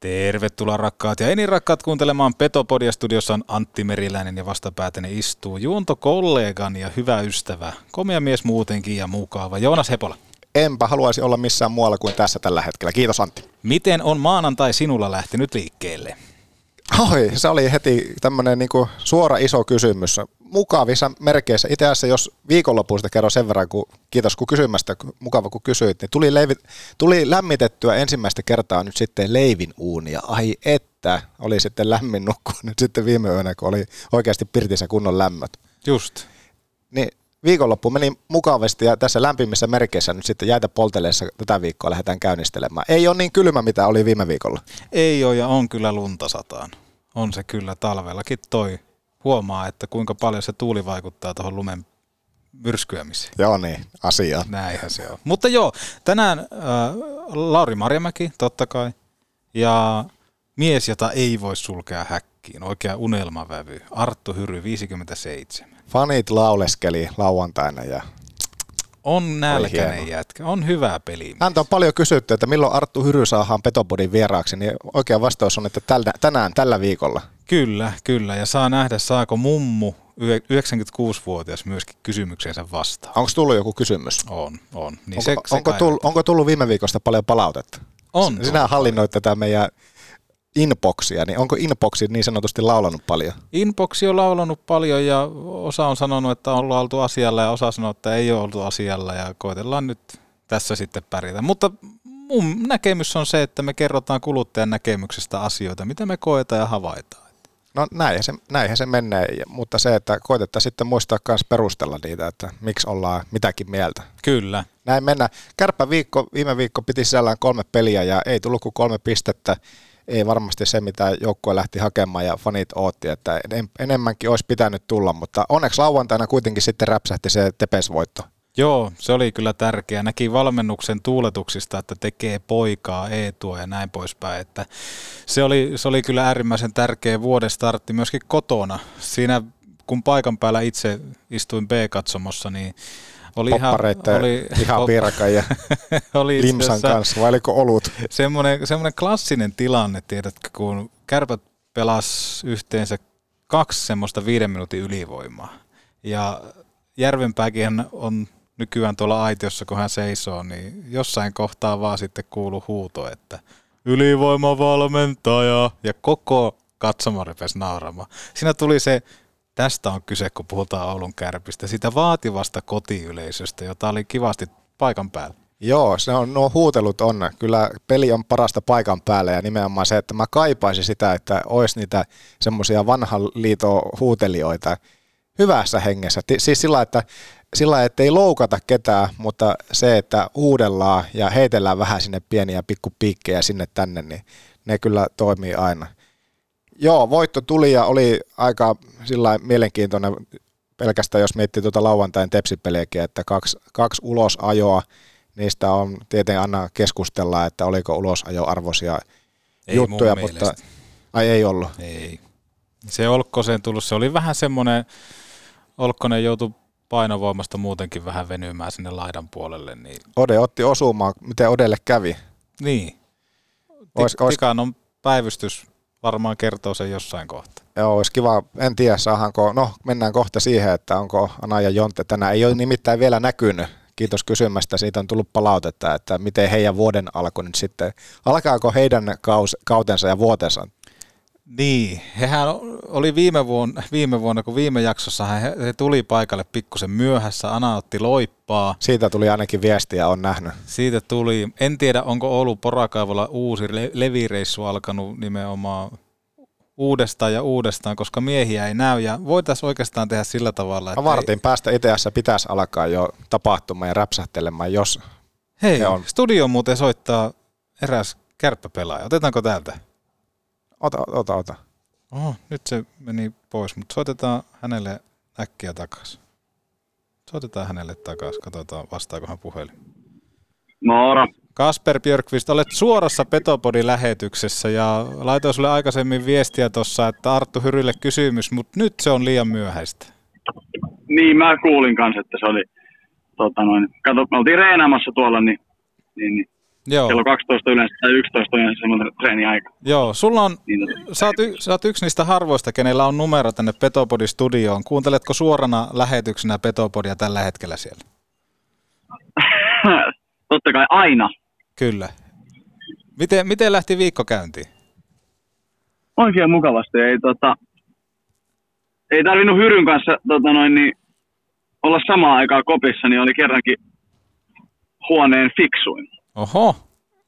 Tervetuloa rakkaat ja enin rakkaat kuuntelemaan Petopodia. Studiossa on Antti Meriläinen ja vastapäätäni istuu Juonto kollegani ja hyvä ystävä, komea mies muutenkin ja mukava, Joonas Hepola. Enpä haluaisi olla missään muualla kuin tässä tällä hetkellä. Kiitos Antti. Miten on maanantai sinulla lähtenyt liikkeelle? Oi, se oli heti tämmöinen niinku suora iso kysymys. Mukavissa merkeissä. Itse asiassa jos viikonlopuista kerron sen verran, kun, kiitos kun kysymästä, mukava kun kysyit, niin tuli, leivi, tuli lämmitettyä ensimmäistä kertaa nyt sitten leivin uunia. Ai että, oli sitten lämmin nukkua nyt sitten viime yönä, kun oli oikeasti pirtissä kunnon lämmöt. Just. Niin viikonloppu meni mukavasti ja tässä lämpimissä merkeissä nyt sitten jäitä polteleessa tätä viikkoa lähdetään käynnistelemään. Ei ole niin kylmä, mitä oli viime viikolla. Ei ole ja on kyllä lunta sataan. On se kyllä talvellakin toi. Huomaa, että kuinka paljon se tuuli vaikuttaa tuohon lumen myrskyämiseen. Joo niin, asia. Näinhän se on. Mutta joo, tänään äh, Lauri Marjamäki totta kai ja mies, jota ei voi sulkea häkkiin, oikea unelmavävy, Arttu Hyry 57. Fanit lauleskeli lauantaina ja On nälkäinen jätkä, on hyvä peli. Häntä on paljon kysytty, että milloin Arttu Hyry saadaan Petopodin vieraaksi, niin oikea vastaus on, että tällä, tänään, tällä viikolla. Kyllä, kyllä. Ja saa nähdä, saako mummu, yhe- 96-vuotias, myöskin kysymykseensä vastaan. Onko tullut joku kysymys? On, on. Niin Onko, se, se onko, tullut, onko tullut viime viikosta paljon palautetta? On. Sinä on. hallinnoit tätä meidän inboxia, niin onko inboxi niin sanotusti laulanut paljon? Inboxi on laulanut paljon ja osa on sanonut, että on oltu asialla ja osa sanoo, että ei ole oltu asialla ja koitellaan nyt tässä sitten pärjätä. Mutta mun näkemys on se, että me kerrotaan kuluttajan näkemyksestä asioita, mitä me koetaan ja havaitaan. No näinhän se, näinhän se menee, mutta se, että koitetaan sitten muistaa myös perustella niitä, että miksi ollaan mitäkin mieltä. Kyllä. Näin mennään. Kärppä viikko, viime viikko piti sisällään kolme peliä ja ei tullut kuin kolme pistettä. Ei varmasti se, mitä joukkue lähti hakemaan ja fanit ootti, että en- enemmänkin olisi pitänyt tulla, mutta onneksi lauantaina kuitenkin sitten räpsähti se tepesvoitto. Joo, se oli kyllä tärkeä. Näki valmennuksen tuuletuksista, että tekee poikaa, Eetua ja näin poispäin. Että se, oli, se oli kyllä äärimmäisen tärkeä vuoden startti myöskin kotona. Siinä kun paikan päällä itse istuin B-katsomossa, niin oli ihan, Poppareitten oli, ihan piirakan ja oli limsan kanssa, vai oliko olut? semmoinen, semmoinen klassinen tilanne, tiedätkö, kun kärpät pelas yhteensä kaksi semmoista viiden minuutin ylivoimaa. Ja Järvenpääkin on nykyään tuolla aitiossa, kun hän seisoo, niin jossain kohtaa vaan sitten kuuluu huuto, että ylivoimavalmentaja, ja koko katsoma rupesi nauramaan. Siinä tuli se, tästä on kyse, kun puhutaan Oulun kärpistä, sitä vaativasta kotiyleisöstä, jota oli kivasti paikan päällä. Joo, se on, nuo huutelut on. Kyllä peli on parasta paikan päällä ja nimenomaan se, että mä kaipaisin sitä, että olisi niitä semmoisia vanhan liiton huutelijoita hyvässä hengessä. Siis sillä, että sillä, että ei loukata ketään, mutta se, että huudellaan ja heitellään vähän sinne pieniä pikkupiikkejä sinne tänne, niin ne kyllä toimii aina. Joo, voitto tuli ja oli aika sillä mielenkiintoinen pelkästään, jos miettii tuota lauantain tepsipeliäkin, että kaksi, kaksi ulosajoa, niistä on tietenkin aina keskustella, että oliko ulosajoarvoisia Ei juttuja, mutta mielestä. ai ei ollut. Ei. Se Olkkoseen tullut, se oli vähän semmoinen, Olkkonen joutui painovoimasta muutenkin vähän venymään sinne laidan puolelle, niin, Ode otti osumaan, miten Odelle kävi. niin. Ois- Tik- ois- Tikanon päivystys varmaan kertoo sen jossain kohtaa. Joo, olisi kiva, en tiedä saahanko, no mennään kohta siihen, että onko Ana ja Jonte tänään. Ei ole nimittäin vielä näkynyt. Kiitos kysymästä, siitä on tullut palautetta, että miten heidän vuoden alku nyt sitten, alkaako heidän kautensa ja vuotensa? Niin, hehän oli viime vuonna, viime vuonna kun viime jaksossa he, he tuli paikalle pikkusen myöhässä, Ana otti loippaa, Siitä tuli ainakin viestiä, on nähnyt. siitä tuli, en tiedä onko Oulun porakaivolla uusi le- levireissu alkanut nimenomaan uudestaan ja uudestaan, koska miehiä ei näy ja voitaisiin oikeastaan tehdä sillä tavalla, että vartin päästä itseässä pitäisi alkaa jo tapahtumaan ja räpsähtelemään, jos hei, se on. studio muuten soittaa eräs kärppäpelaaja, otetaanko täältä? Ota, ota, ota. Oho, nyt se meni pois, mutta soitetaan hänelle äkkiä takaisin. Soitetaan hänelle takaisin, katsotaan vastaako hän puhelin. Moro. Kasper Björkvist, olet suorassa Petopodi-lähetyksessä ja laitoin sulle aikaisemmin viestiä tuossa, että Arttu Hyrylle kysymys, mutta nyt se on liian myöhäistä. Niin, mä kuulin kanssa, että se oli, tota noin, kato, me oltiin reenaamassa tuolla, niin, niin, niin Joo. Kello 12 yleensä tai 11 on yleensä semmoinen treeniaika. Joo, sulla on, Niin, sä oot, y, sä oot yksi niistä harvoista, kenellä on numero tänne Petopodin studioon. Kuunteletko suorana lähetyksenä Petopodia tällä hetkellä siellä? totta kai aina. Kyllä. Miten, miten lähti viikko käyntiin? Oikein mukavasti. Ei, tota, ei tarvinnut Hyryn kanssa tota noin, niin, olla samaan aikaan kopissa, niin oli kerrankin huoneen fiksuin. Oho.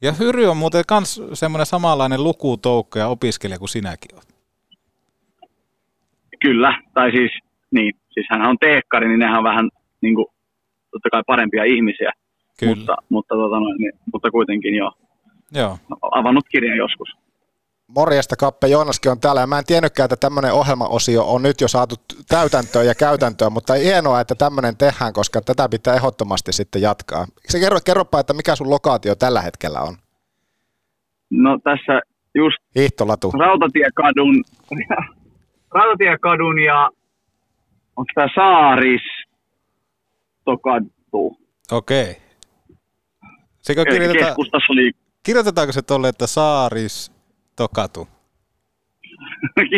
Ja Hyry on muuten kans semmoinen samanlainen lukutoukko ja opiskelija kuin sinäkin oot. Kyllä, tai siis, niin, siis hän on teekkari, niin nehän on vähän niin kuin, totta kai parempia ihmisiä, Kyllä. mutta, mutta, tota noin, niin, mutta kuitenkin jo Joo. avannut kirjan joskus. Morjesta Kappe, Joonaskin on täällä ja mä en tiennytkään, että tämmöinen ohjelmaosio on nyt jo saatu täytäntöön ja käytäntöön, mutta hienoa, että tämmöinen tehdään, koska tätä pitää ehdottomasti sitten jatkaa. Se kerro, kerropa, että mikä sun lokaatio tällä hetkellä on? No tässä just Hiihtolatu. Rautatiekadun, Rautatiekadun ja onko tämä Saaris Tokatu? Okei. Sekö Eli kirjoitetaan, kirjoitetaanko se tolle, että Saaris Tokatu?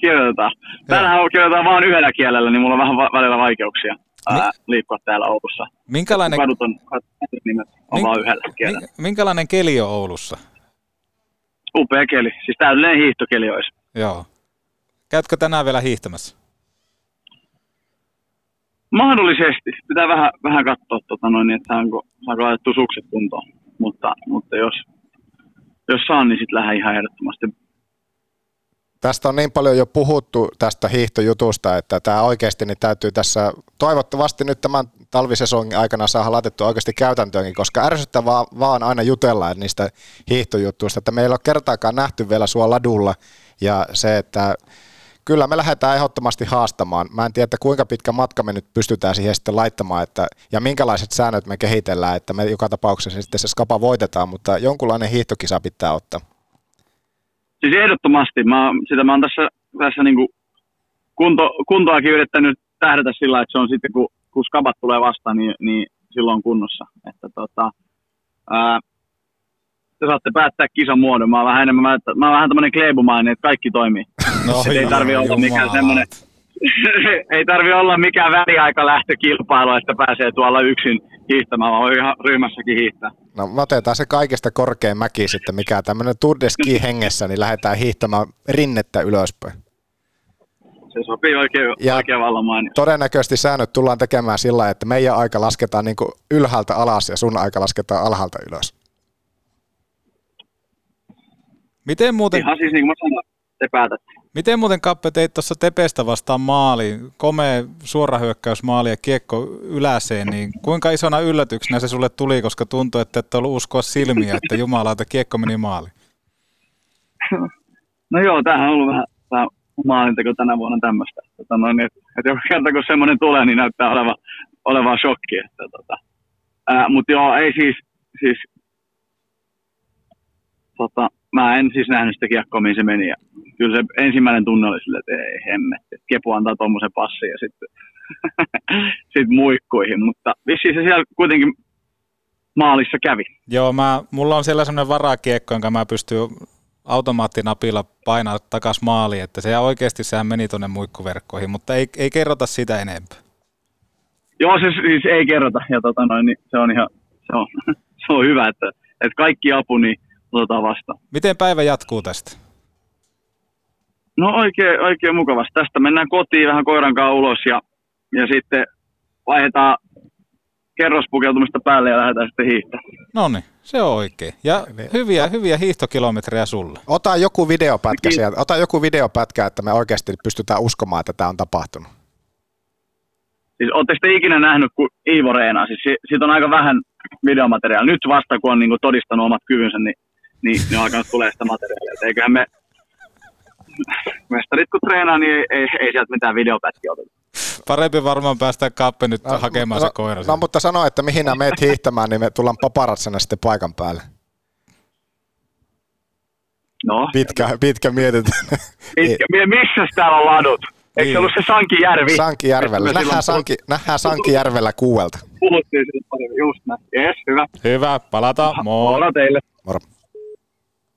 kirjoitetaan. Täällähän kirjoitetaan vain yhdellä kielellä, niin mulla on vähän va- välillä vaikeuksia ää, liikkua täällä Oulussa. Minkälainen, Kadut on, nimet on Min- vaan yhdellä kielellä. min- minkälainen keli on Oulussa? Upea keli, siis täydellinen hiihtokeli olisi. Joo. Käytkö tänään vielä hiihtämässä? Mahdollisesti. Pitää vähän, vähän katsoa, tota noin, että saanko, saanko laitettu sukset kuntoon. Mutta, mutta jos, jos saan, niin sitten lähden ihan ehdottomasti. Tästä on niin paljon jo puhuttu tästä hiihtojutusta, että tämä oikeasti niin täytyy tässä toivottavasti nyt tämän talvisesongin aikana saada laitettua oikeasti käytäntöönkin, koska ärsyttävää vaan aina jutella niistä hiihtojutuista, että meillä ei ole kertaakaan nähty vielä sua ladulla ja se, että kyllä me lähdetään ehdottomasti haastamaan. Mä en tiedä, että kuinka pitkä matka me nyt pystytään siihen sitten laittamaan että, ja minkälaiset säännöt me kehitellään, että me joka tapauksessa sitten se skapa voitetaan, mutta jonkunlainen hiihtokisa pitää ottaa. Siis ehdottomasti. Mä, sitä mä oon tässä, tässä niin kunto, kuntoakin yrittänyt tähdätä sillä, että se on sitten, kun, kun skabat tulee vastaan, niin, niin silloin kunnossa. Että, tota, ää, te saatte päättää kisan muodon. Mä oon vähän enemmän, mä, mä oon vähän tämmönen kleebumainen, että kaikki toimii. No, ei tarvi olla mikään jumalat. semmoinen, ei tarvi olla mikään väliaika lähtökilpailu, että pääsee tuolla yksin hiihtämään, vaan ihan ryhmässäkin hiihtää. No me otetaan se kaikista korkein mäki sitten, mikä tämmöinen Tour de Ski hengessä, niin lähdetään hiihtämään rinnettä ylöspäin. Se sopii oikein, Ja- oikein vallan mainio. Todennäköisesti säännöt tullaan tekemään sillä että meidän aika lasketaan niin ylhäältä alas ja sun aika lasketaan alhaalta ylös. Miten muuten, Ihan siis niin kuin mä sanoin, te päätätte. miten muuten Kappe teit tuossa Tepestä vastaan maali, komea suorahyökkäys maali ja kiekko yläseen, niin kuinka isona yllätyksenä se sulle tuli, koska tuntui, että et ollut uskoa silmiä, että jumalauta kiekko meni maaliin? No joo, tämähän on ollut vähän, vähän maalinteko tänä vuonna tämmöistä. Tota noin, että, että joka kerta kun semmoinen tulee, niin näyttää olevan, olevan shokki. Että, tota. Mutta joo, ei siis, siis tota, mä en siis nähnyt sitä kiekkoa, mihin se meni. Ja kyllä se ensimmäinen tunne oli sille, että ei hemmetti. Kepu antaa tuommoisen passin ja sitten sit muikkuihin. Mutta vissiin se siellä kuitenkin maalissa kävi. Joo, mä, mulla on siellä semmoinen varakiekko, jonka mä pystyn automaattinapilla painaa takas maaliin, että se oikeasti sehän meni tuonne muikkuverkkoihin, mutta ei, ei kerrota sitä enempää. Joo, se siis ei kerrota. Ja tota noin, niin se on ihan se on, se on hyvä, että, että kaikki apu niin otetaan vastaan. Miten päivä jatkuu tästä? No oikein, oikein mukavasti. Tästä mennään kotiin vähän koiran kanssa ulos ja, ja sitten vaihdetaan kerrospukeutumista päälle ja lähdetään sitten hiihtämään. No niin, se on oikein. Ja hyviä, hyviä hiihtokilometrejä sulle. Ota joku videopätkä sieltä, ota joku videopätkä, että me oikeasti pystytään uskomaan, että tämä on tapahtunut. Siis ootteko te ikinä nähnyt, kun Iivo reenaa? Siis si- siitä on aika vähän videomateriaalia. Nyt vasta, kun on niin todistanut omat kyvynsä, niin, niin, niin on alkanut tulee sitä materiaalia. Et eiköhän me mestarit kun treenaa, niin ei, ei, ei sieltä mitään videopätkiä oteta. Parempi varmaan päästä Kappe nyt hakemaan se koira. No, sieltä. mutta sano, että mihin nämä meet hiihtämään, niin me tullaan paparatsena sitten paikan päälle. No, Pitkä, pitkä mietitään. mitkä, mi- missä täällä on ladut? Eikö se ollut se Sankijärvi? Sankijärvellä. Nähdään, Sanki, nähdään Sankijärvellä kuuelta. Puhuttiin siitä paremmin, just näin. Jes, hyvä. Hyvä, palataan. Moi. Mola teille. Moro.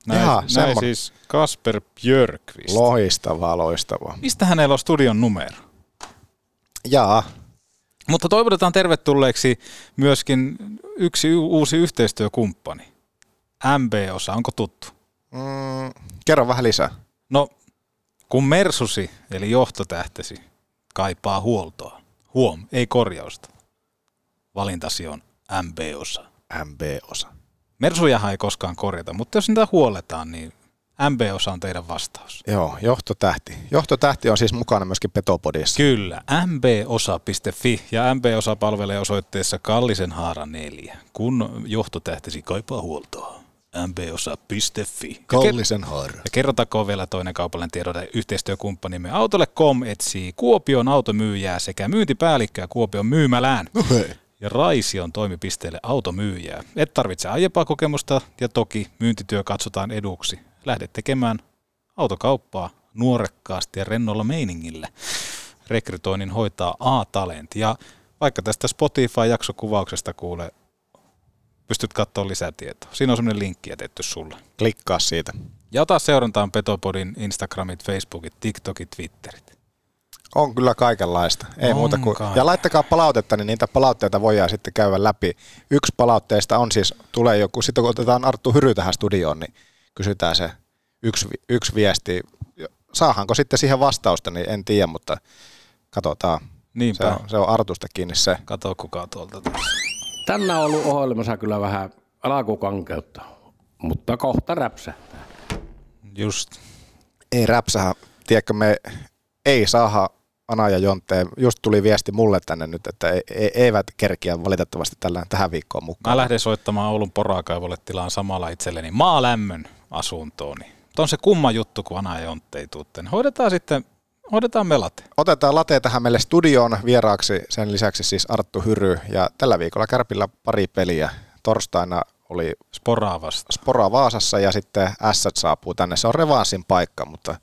Näin, Jaha, näin siis Kasper Björkvist. Loistavaa, loistavaa. Mistä hänellä on studion numero? Jaa, Mutta toivotetaan tervetulleeksi myöskin yksi uusi yhteistyökumppani. MB-osa, onko tuttu? mm, kerro vähän lisää. No, kun Mersusi, eli johtotähtesi, kaipaa huoltoa. Huom, ei korjausta. Valintasi on MB-osa. MB-osa. Mersujahan ei koskaan korjata, mutta jos niitä huoletaan, niin MB-osa on teidän vastaus. Joo, johtotähti. Johtotähti on siis mukana myöskin Petopodissa. Kyllä, mbosa.fi ja MB-osa palvelee osoitteessa Kallisen haara 4, kun johtotähtesi kaipaa huoltoa. mbosa.fi. Kallisen haara. Ja kerrotakoon vielä toinen kaupallinen tiedote. Yhteistyökumppanimme Autolle.com etsii Kuopion automyyjää sekä myyntipäällikköä Kuopion myymälään. Ja Raision toimipisteelle automyyjää. Et tarvitse aiempaa kokemusta ja toki myyntityö katsotaan eduksi. Lähde tekemään autokauppaa nuorekkaasti ja rennolla meiningillä. Rekrytoinnin hoitaa A-Talent. Ja vaikka tästä Spotify-jaksokuvauksesta kuule, pystyt katsoa lisätietoa. Siinä on semmoinen linkki jätetty sulle. Klikkaa siitä. Ja ota seurantaan Petopodin Instagramit, Facebookit, TikTokit, Twitterit. On kyllä kaikenlaista. Ei On muuta kuin. kai. Ja laittakaa palautetta, niin niitä palautteita voidaan sitten käydä läpi. Yksi palautteista on siis, tulee joku, sitten kun otetaan Arttu Hyry tähän studioon, niin kysytään se yksi, yksi viesti. Saahanko sitten siihen vastausta, niin en tiedä, mutta katsotaan. Se Niinpä. on, se on Artusta kiinni se. Kato kuka tuolta tulee. Tänään on ollut ohjelmassa kyllä vähän alkukankeutta, mutta kohta räpsähtää. Just. Ei räpsähä, tiedätkö me ei saada Ana ja Jonteen. Just tuli viesti mulle tänne nyt, että ei, ei, eivät kerkiä valitettavasti tällä, tähän viikkoon mukaan. Mä lähden soittamaan Oulun porakaivolle tilaan samalla itselleni maalämmön asuntooni. Mutta on se kumma juttu, kun Ana ja Jontte ei tuu tänne. Hoidetaan sitten, hoidetaan melate. Otetaan late tähän meille studioon vieraaksi, sen lisäksi siis Arttu Hyry. Ja tällä viikolla Kärpillä pari peliä. Torstaina oli Sporaa vasta. Spora Vaasassa ja sitten Ässät saapuu tänne. Se on revanssin paikka, mutta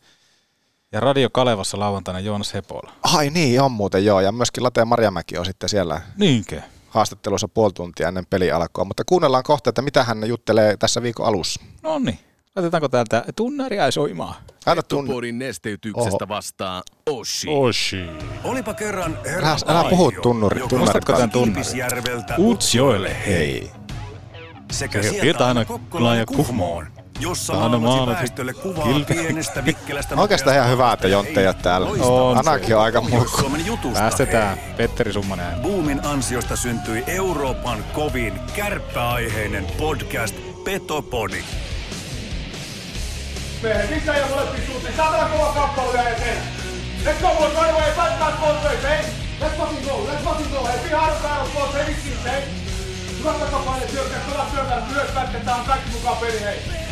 Ja Radio Kalevassa lauantaina Joonas Hepola. ai niin, on muuten joo. Ja myöskin Late Marjamäki on sitten siellä Niinkö? haastattelussa puoli tuntia ennen peli alkoa. Mutta kuunnellaan kohta, että mitä hän juttelee tässä viikon alussa. No niin. Laitetaanko täältä tunnaria soimaan? Älä tunne. Petopodin nesteytyksestä Oho. vastaa Oshi. Oshi. Olipa kerran Älä, herra älä puhu Aihio, tunnuri, Muistatko tämän tunnarin? Kilpisjärveltä Utsjoelle. Hei. sekä Se sieltä aina aina Kuhmoon. Jossa maalasi väestölle kuvaa kilpi- pienestä Mikkelästä. Oikeastaan ihan hyvä, että Jontte ei ole täällä. On. Anakin on aika mukku. Päästetään Petteri Summanen. Boomin ansiosta syntyi Euroopan kovin kärppäaiheinen podcast Petopodi. Miehet sisään ja molempiin suuntiin. Saatana kova kappale vielä eteen. Let's go boys, right away. Fight back both ways, hey. Let's fucking go, let's fucking go. Hey, be hard battle boys, hey, vissiin, hey. Hyvä takapaine, syökkää, pelaa syökkää, myös pätketään, on kaikki mukaan peli, hei.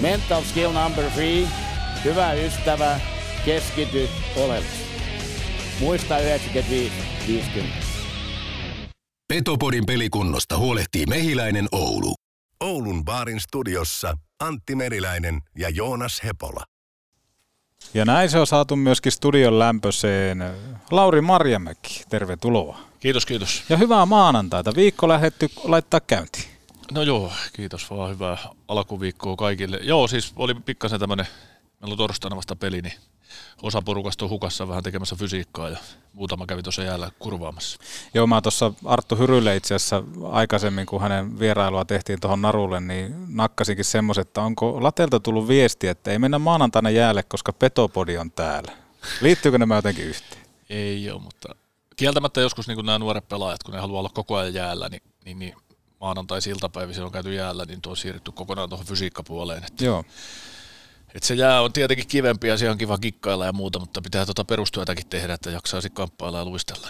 Mental skill number three. Hyvä ystävä, keskity oleellisesti. Muista 95-50. Petopodin pelikunnosta huolehtii Mehiläinen Oulu. Oulun baarin studiossa Antti Meriläinen ja Joonas Hepola. Ja näin se on saatu myöskin studion lämpöseen. Lauri Marjamäki, tervetuloa. Kiitos, kiitos. Ja hyvää maanantaita. Viikko lähdetty laittaa käyntiin. No joo, kiitos vaan. Hyvää alkuviikkoa kaikille. Joo, siis oli pikkasen tämmönen, meillä on torstaina vasta peli, niin osa porukasta on hukassa vähän tekemässä fysiikkaa ja muutama kävi tuossa jäällä kurvaamassa. Joo, mä tuossa Arttu Hyrylle itse asiassa aikaisemmin, kun hänen vierailua tehtiin tuohon narulle, niin nakkasinkin semmoisen, että onko Latelta tullut viesti, että ei mennä maanantaina jäälle, koska Petopodi on täällä. Liittyykö nämä jotenkin yhteen? Ei ole, mutta kieltämättä joskus niin nämä nuoret pelaajat, kun ne haluaa olla koko ajan jäällä, niin, niin, niin maanantai-iltapäivisin on käyty jäällä, niin tuo on siirrytty kokonaan tuohon fysiikkapuoleen. Että Joo. Et se jää on tietenkin kivempi ja siellä on kiva kikkailla ja muuta, mutta pitää tuota perustyötäkin tehdä, että jaksaisi kamppailla ja luistella.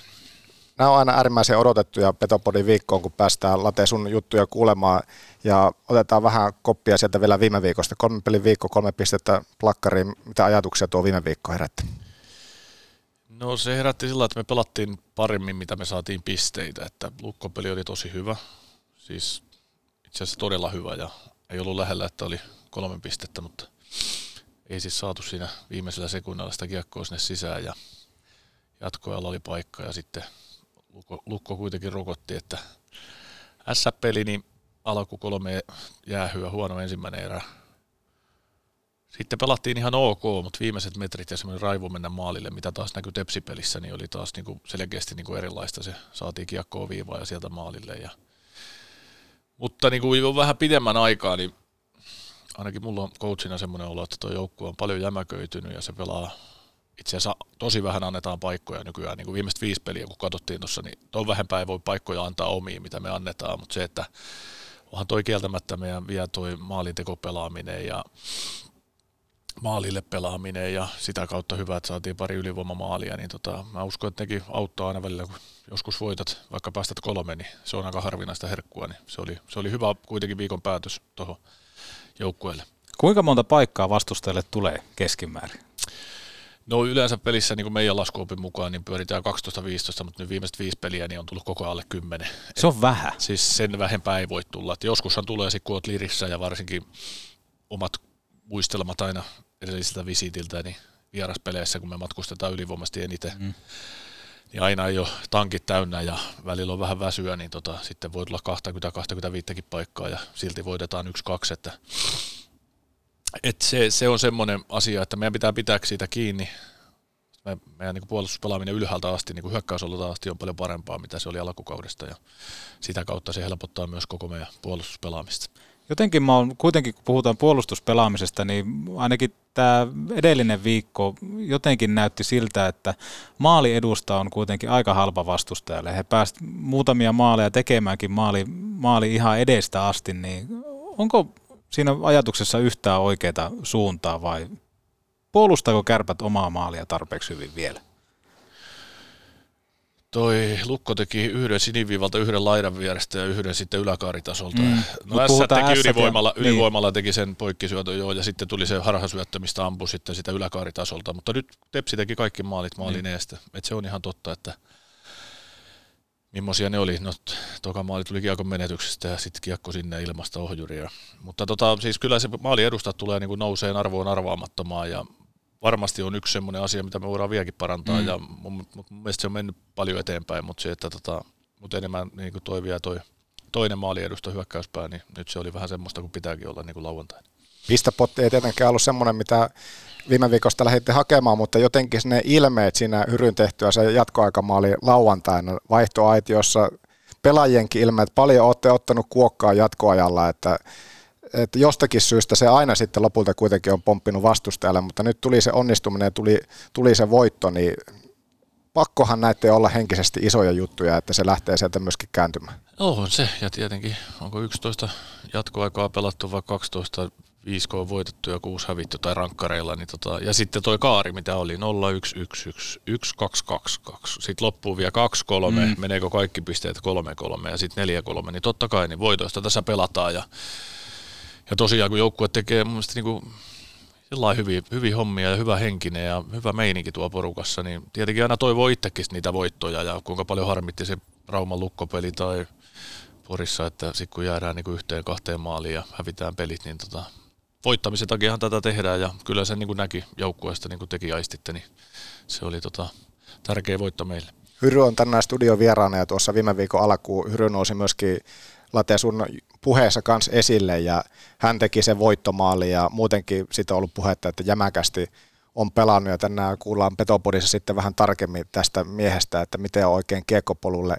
Nämä on aina äärimmäisen odotettuja Petopodin viikkoon, kun päästään Late sun juttuja kuulemaan ja otetaan vähän koppia sieltä vielä viime viikosta. Kolme pelin viikko, kolme pistettä plakkariin. Mitä ajatuksia tuo viime viikko herätti? No se herätti sillä, että me pelattiin paremmin, mitä me saatiin pisteitä, että lukkopeli oli tosi hyvä, siis itse asiassa todella hyvä ja ei ollut lähellä, että oli kolme pistettä, mutta ei siis saatu siinä viimeisellä sekunnilla sitä kiekkoa sinne sisään ja jatkoajalla oli paikka ja sitten Lukko, Lukko kuitenkin rokotti, että S-peli, niin alku kolme jäähyä, huono ensimmäinen erä. Sitten pelattiin ihan ok, mutta viimeiset metrit ja semmoinen raivo mennä maalille, mitä taas näkyy tepsipelissä, niin oli taas niinku selkeästi niinku erilaista. Se saatiin kiekkoa viivaa ja sieltä maalille. Ja... Mutta niinku jo vähän pidemmän aikaa, niin ainakin mulla on coachina semmoinen olo, että tuo joukkue on paljon jämäköitynyt ja se pelaa itse asiassa tosi vähän annetaan paikkoja nykyään. Niin kuin viimeiset viisi peliä, kun katsottiin tuossa, niin tuon vähempää ei voi paikkoja antaa omiin, mitä me annetaan, mutta se, että onhan toi kieltämättä meidän vielä toi maalintekopelaaminen ja maalille pelaaminen ja sitä kautta hyvä, että saatiin pari ylivoimamaalia, niin tota, mä uskon, että nekin auttaa aina välillä, kun joskus voitat, vaikka päästät kolme, niin se on aika harvinaista herkkua, niin se oli, se oli hyvä kuitenkin viikon päätös tuohon joukkueelle. Kuinka monta paikkaa vastustajalle tulee keskimäärin? No yleensä pelissä niin kuin meidän laskuopin mukaan niin pyöritään 12-15, mutta nyt viimeiset viisi peliä niin on tullut koko alle 10. Se on vähän. Siis sen vähempää ei voi tulla. Et joskushan tulee sitten, kun olet lirissä ja varsinkin omat muistelmat aina edellisiltä visitiltä, niin vieraspeleissä, kun me matkustetaan ylivoimasti eniten, mm. niin aina ei ole tankit täynnä ja välillä on vähän väsyä, niin tota, sitten voi tulla 20-25 paikkaa ja silti voitetaan yksi kaksi, että et se, se, on semmoinen asia, että meidän pitää pitää siitä kiinni. Me, meidän niin puolustuspelaaminen ylhäältä asti, niin hyökkäysolta asti on paljon parempaa, mitä se oli alkukaudesta ja sitä kautta se helpottaa myös koko meidän puolustuspelaamista. Jotenkin mä oon, kuitenkin kun puhutaan puolustuspelaamisesta, niin ainakin tämä edellinen viikko jotenkin näytti siltä, että maali edusta on kuitenkin aika halpa vastustajalle. He pääsivät muutamia maaleja tekemäänkin maali, maali ihan edestä asti, niin onko siinä ajatuksessa yhtään oikeaa suuntaa vai puolustako kärpät omaa maalia tarpeeksi hyvin vielä? Toi Lukko teki yhden siniviivalta, yhden laidan vierestä ja yhden sitten yläkaaritasolta. Mm. No S teki ylivoimalla, niin. ylivoimalla teki sen poikkisyötön joo, ja sitten tuli se harhasyöttö, mistä ampui sitten sitä yläkaaritasolta. Mutta nyt Tepsi teki kaikki maalit maalin niin. eestä. Et se on ihan totta, että millaisia ne oli. No, toka maali tuli kiekon menetyksestä ja sitten kiekko sinne ilmasta ohjuria. Mutta tota, siis kyllä se maali edustat tulee niin nouseen arvoon arvaamattomaan ja varmasti on yksi semmoinen asia, mitä me voidaan vieläkin parantaa mm. ja mun, mun, mielestä se on mennyt paljon eteenpäin, mutta se, että tota, mutta enemmän niin kuin toi vielä toi toinen maali edusta hyökkäyspää, niin nyt se oli vähän semmoista kuin pitääkin olla niin kuin lauantaina. Pistopotti ei tietenkään ollut semmoinen, mitä viime viikosta lähditte hakemaan, mutta jotenkin ne ilmeet siinä hyryn tehtyä se jatkoaikamaali lauantaina vaihtoaitiossa pelaajienkin ilmeet, paljon olette ottanut kuokkaa jatkoajalla, että, että jostakin syystä se aina sitten lopulta kuitenkin on pomppinut vastustajalle, mutta nyt tuli se onnistuminen ja tuli, tuli se voitto, niin pakkohan näette olla henkisesti isoja juttuja, että se lähtee sieltä myöskin kääntymään. On se, ja tietenkin onko 11 jatkoaikaa pelattu vai 12 5 K voitettu ja 6 hävitty tai rankkareilla. Niin tota, ja sitten toi kaari, mitä oli 0, 1, 1, 1, 1, 2, 2, 2. Sitten loppuu vielä 2, 3, mm. meneekö kaikki pisteet 3, 3 ja sitten 4, 3. Niin totta kai niin voitoista tässä pelataan. Ja, ja tosiaan kun joukkue tekee mun mielestä niin kuin hyvin, hyvin hommia ja hyvä henkinen ja hyvä meininki tuo porukassa, niin tietenkin aina toivoo itsekin niitä voittoja ja kuinka paljon harmitti se Rauman lukkopeli tai Porissa, että sitten kun jäädään niin kuin yhteen kahteen maaliin ja hävitään pelit, niin tota, voittamisen takiahan tätä tehdään ja kyllä se niin kuin näki joukkueesta, niin kuin teki aistitte, niin se oli tota, tärkeä voitto meille. Hyry on tänään studion vieraana ja tuossa viime viikon alkuun Hyry nousi myöskin Late sun puheessa kanssa esille ja hän teki sen voittomaali ja muutenkin siitä on ollut puhetta, että jämäkästi on pelannut ja tänään kuullaan Petopodissa sitten vähän tarkemmin tästä miehestä, että miten on oikein kiekkopolulle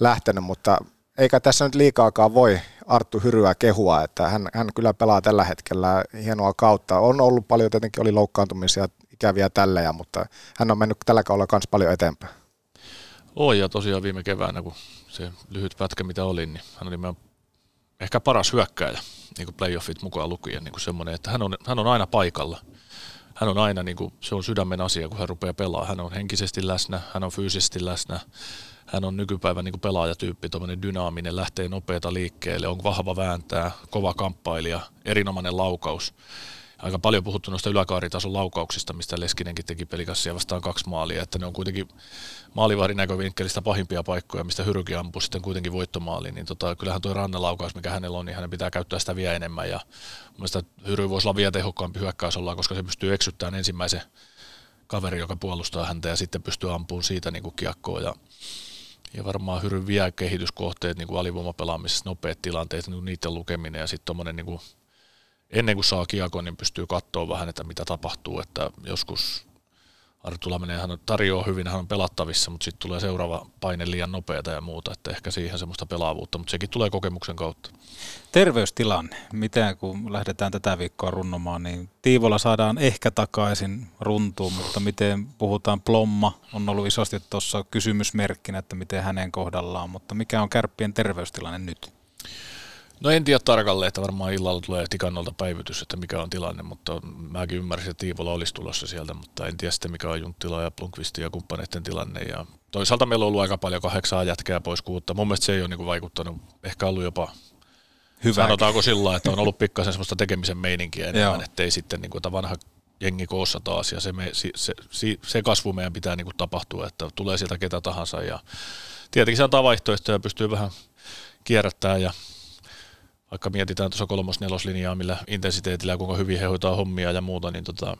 lähtenyt, mutta eikä tässä nyt liikaakaan voi Arttu Hyryä kehua, että hän, hän kyllä pelaa tällä hetkellä hienoa kautta. On ollut paljon, tietenkin oli loukkaantumisia ikäviä tällejä, mutta hän on mennyt tällä kaudella myös paljon eteenpäin. Oi ja tosiaan viime keväänä, kun se lyhyt pätkä mitä oli, niin hän oli meidän ehkä paras hyökkääjä, niin kuin playoffit mukaan lukien, niin kuin semmoinen, että hän on, hän on aina paikalla. Hän on aina, niin kuin, se on sydämen asia, kun hän rupeaa pelaamaan. Hän on henkisesti läsnä, hän on fyysisesti läsnä, hän on nykypäivän niin kuin pelaajatyyppi, tuommoinen dynaaminen, lähtee nopeata liikkeelle, on vahva vääntää, kova kamppailija, erinomainen laukaus. Aika paljon puhuttu noista yläkaaritason laukauksista, mistä Leskinenkin teki pelikassia vastaan kaksi maalia, että ne on kuitenkin maalivahdin näkövinkkelistä pahimpia paikkoja, mistä Hyryki ampuu sitten kuitenkin voittomaaliin, niin tota, kyllähän tuo rannelaukaus, mikä hänellä on, niin hänen pitää käyttää sitä vielä enemmän, ja mielestäni Hyry voisi olla vielä tehokkaampi hyökkäysolla, koska se pystyy eksyttämään ensimmäisen kaveri, joka puolustaa häntä, ja sitten pystyy ampumaan siitä niin kuin kiekkoon, ja ja varmaan Hyryn vie kehityskohteet niin kuin alivoimapelaamisessa, nopeat tilanteet, niin niiden lukeminen ja sitten tuommoinen niin kuin, ennen kuin saa kiekon, niin pystyy katsoa vähän, että mitä tapahtuu, että joskus Arttu Laminen hän tarjoaa hyvin, hän on pelattavissa, mutta sitten tulee seuraava paine liian nopeata ja muuta, että ehkä siihen semmoista pelaavuutta, mutta sekin tulee kokemuksen kautta. Terveystilanne, miten kun lähdetään tätä viikkoa runnomaan, niin Tiivolla saadaan ehkä takaisin runtuun, mutta miten puhutaan, Plomma on ollut isosti tuossa kysymysmerkkinä, että miten hänen kohdallaan, mutta mikä on kärppien terveystilanne nyt? No en tiedä tarkalleen, että varmaan illalla tulee tikannolta päivitys, että mikä on tilanne, mutta mäkin ymmärsin, että Tiivola olisi tulossa sieltä, mutta en tiedä sitten mikä on Junttila ja Plunkvistin ja kumppaneiden tilanne. Ja toisaalta meillä on ollut aika paljon kahdeksaa jätkää pois kuutta. Mun mielestä se ei ole niin vaikuttanut, ehkä ollut jopa Hyvä. Sanotaanko sillä että on ollut pikkasen semmoista tekemisen meininkiä enemmän, ettei sitten niin kuin, että vanha jengi koossa taas ja se, me, se, se, se kasvu meidän pitää niin kuin tapahtua, että tulee sieltä ketä tahansa ja tietenkin se antaa vaihtoehtoja ja pystyy vähän kierrättämään ja vaikka mietitään tuossa kolmos-neloslinjaa, millä intensiteetillä kuinka hyvin he hoitaa hommia ja muuta, niin tota,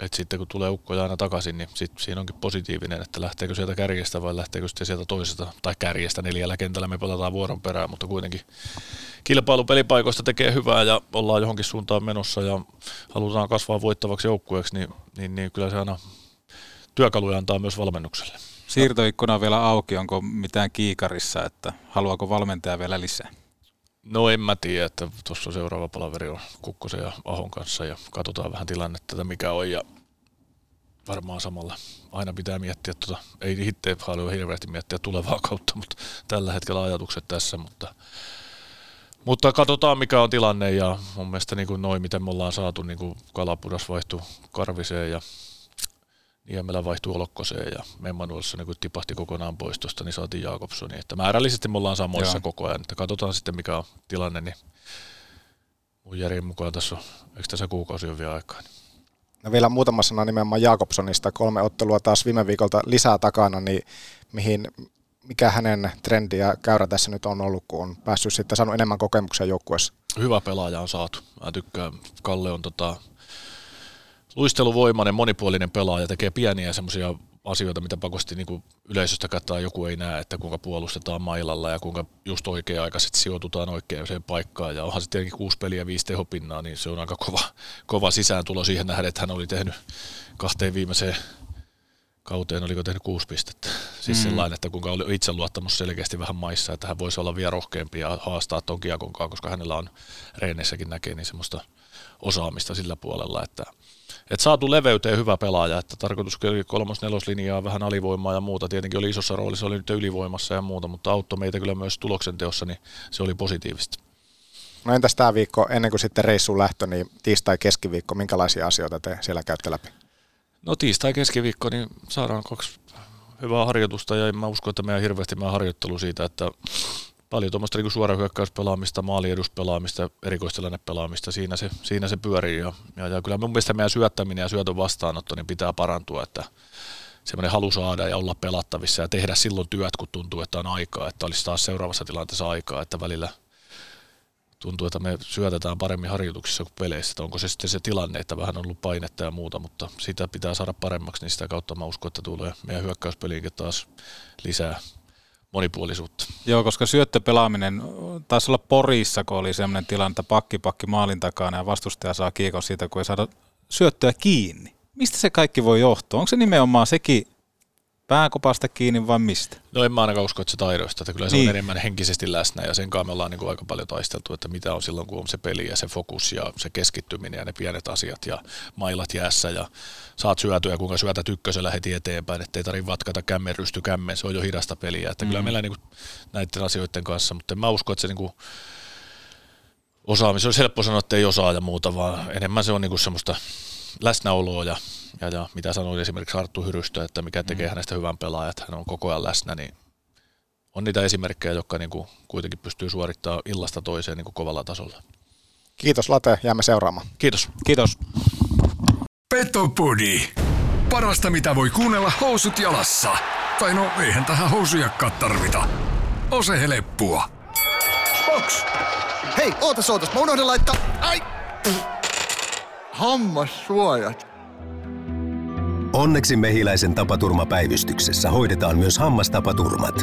et sitten kun tulee ukkoja aina takaisin, niin sit siinä onkin positiivinen, että lähteekö sieltä kärjestä vai lähteekö sitten sieltä toisesta, tai kärjestä neljällä kentällä me pelataan vuoron perään, mutta kuitenkin kilpailu pelipaikoista tekee hyvää ja ollaan johonkin suuntaan menossa ja halutaan kasvaa voittavaksi joukkueeksi, niin, niin, niin kyllä se aina työkaluja antaa myös valmennukselle. Siirtoikkuna on vielä auki, onko mitään kiikarissa, että haluaako valmentaja vielä lisää? No en mä tiedä, että tuossa seuraava palaveri on Kukkosen ja Ahon kanssa ja katsotaan vähän tilannetta, että mikä on ja varmaan samalla aina pitää miettiä, tuota, ei itse halua hirveästi miettiä tulevaa kautta, mutta tällä hetkellä ajatukset tässä, mutta, mutta katsotaan mikä on tilanne ja mun mielestä niin noin, miten me ollaan saatu, niin Kalapudas vaihtui Karviseen ja Niemelä vaihtui Olokkoseen ja Memmanuelissa niin tipahti kokonaan pois tuosta, niin saatiin Jakobsoni. Että määrällisesti me ollaan samoissa Joo. koko ajan. Että katsotaan sitten mikä on tilanne, niin mun järjen mukaan tässä on, eikö tässä kuukausi ole vielä aikaa? Niin. No vielä muutama sana nimenomaan Jakobsonista. Kolme ottelua taas viime viikolta lisää takana, niin mihin, mikä hänen trendi ja käyrä tässä nyt on ollut, kun on päässyt sitten saanut enemmän kokemuksia joukkueessa? Hyvä pelaaja on saatu. Mä tykkään, Kalle on tota, luisteluvoimainen, monipuolinen pelaaja, tekee pieniä semmoisia asioita, mitä pakosti niin kuin yleisöstä katsoa joku ei näe, että kuinka puolustetaan mailalla ja kuinka just oikea-aikaisesti sijoitutaan oikeaan paikkaan. Ja onhan se tietenkin kuusi peliä viisi tehopinnaa, niin se on aika kova, kova sisääntulo siihen nähden, että hän oli tehnyt kahteen viimeiseen kauteen, oliko tehnyt kuusi pistettä. Siis mm. sellainen, että kuinka oli itseluottamus selkeästi vähän maissa, että hän voisi olla vielä rohkeampi ja haastaa ton kiakonkaan, koska hänellä on reeneissäkin näkee niin semmoista osaamista sillä puolella, että et saatu leveyteen hyvä pelaaja, että tarkoitus kolmos neloslinjaa, vähän alivoimaa ja muuta. Tietenkin oli isossa roolissa, oli nyt ylivoimassa ja muuta, mutta auttoi meitä kyllä myös tuloksen teossa, niin se oli positiivista. No entäs tämä viikko ennen kuin sitten reissuun lähtö, niin tiistai-keskiviikko, minkälaisia asioita te siellä käytte läpi? No tiistai-keskiviikko, niin saadaan kaksi hyvää harjoitusta ja en mä usko, että meidän hirveästi meidän harjoittelu siitä, että paljon tuommoista niin suorahyökkäyspelaamista, maalieduspelaamista, erikoistilannepelaamista, siinä se, siinä se pyörii. Ja, ja, ja kyllä mun mielestä meidän syöttäminen ja syötön vastaanotto niin pitää parantua, että semmoinen halu saada ja olla pelattavissa ja tehdä silloin työt, kun tuntuu, että on aikaa, että olisi taas seuraavassa tilanteessa aikaa, että välillä tuntuu, että me syötetään paremmin harjoituksissa kuin peleissä. Että onko se sitten se tilanne, että vähän on ollut painetta ja muuta, mutta sitä pitää saada paremmaksi, niin sitä kautta mä uskon, että tulee meidän hyökkäyspeliinkin taas lisää monipuolisuutta. Joo, koska syöttöpelaaminen, taisi olla Porissa, kun oli sellainen tilanne, että pakki pakki maalin takana ja vastustaja saa kiekon siitä, kun ei saada syöttöä kiinni. Mistä se kaikki voi johtua? Onko se nimenomaan sekin pääkopasta kiinni vai mistä? No en mä ainakaan usko, että se taidoista, että kyllä se niin. on enemmän henkisesti läsnä ja sen kanssa me ollaan niin kuin aika paljon taisteltu, että mitä on silloin, kun on se peli ja se fokus ja se keskittyminen ja ne pienet asiat ja mailat jäässä ja saat syötyä ja kuinka syötät ykkösellä heti eteenpäin, ettei tarvitse vatkata kämmen rysty kämmen, se on jo hidasta peliä, että mm. kyllä meillä niin kuin näiden asioiden kanssa, mutta en mä usko, että se niin kuin osaamista. Se on helppo sanoa, että ei osaa ja muuta, vaan enemmän se on niinku semmoista läsnäoloa ja, ja, ja mitä sanoin esimerkiksi Arttu Hyrystö, että mikä tekee mm. hänestä hyvän pelaajan, että hän on koko ajan läsnä, niin on niitä esimerkkejä, jotka niinku kuitenkin pystyy suorittamaan illasta toiseen niinku kovalla tasolla. Kiitos Late, jäämme seuraamaan. Kiitos. Kiitos. Petopodi. Parasta mitä voi kuunnella housut jalassa. Tai no eihän tähän housujakkaa tarvita. Ose heleppua. Box! Hei, ootas ootas, mä unohdin laittaa... Ai! Hammassuojat. Onneksi Mehiläisen tapaturmapäivystyksessä hoidetaan myös hammastapaturmat.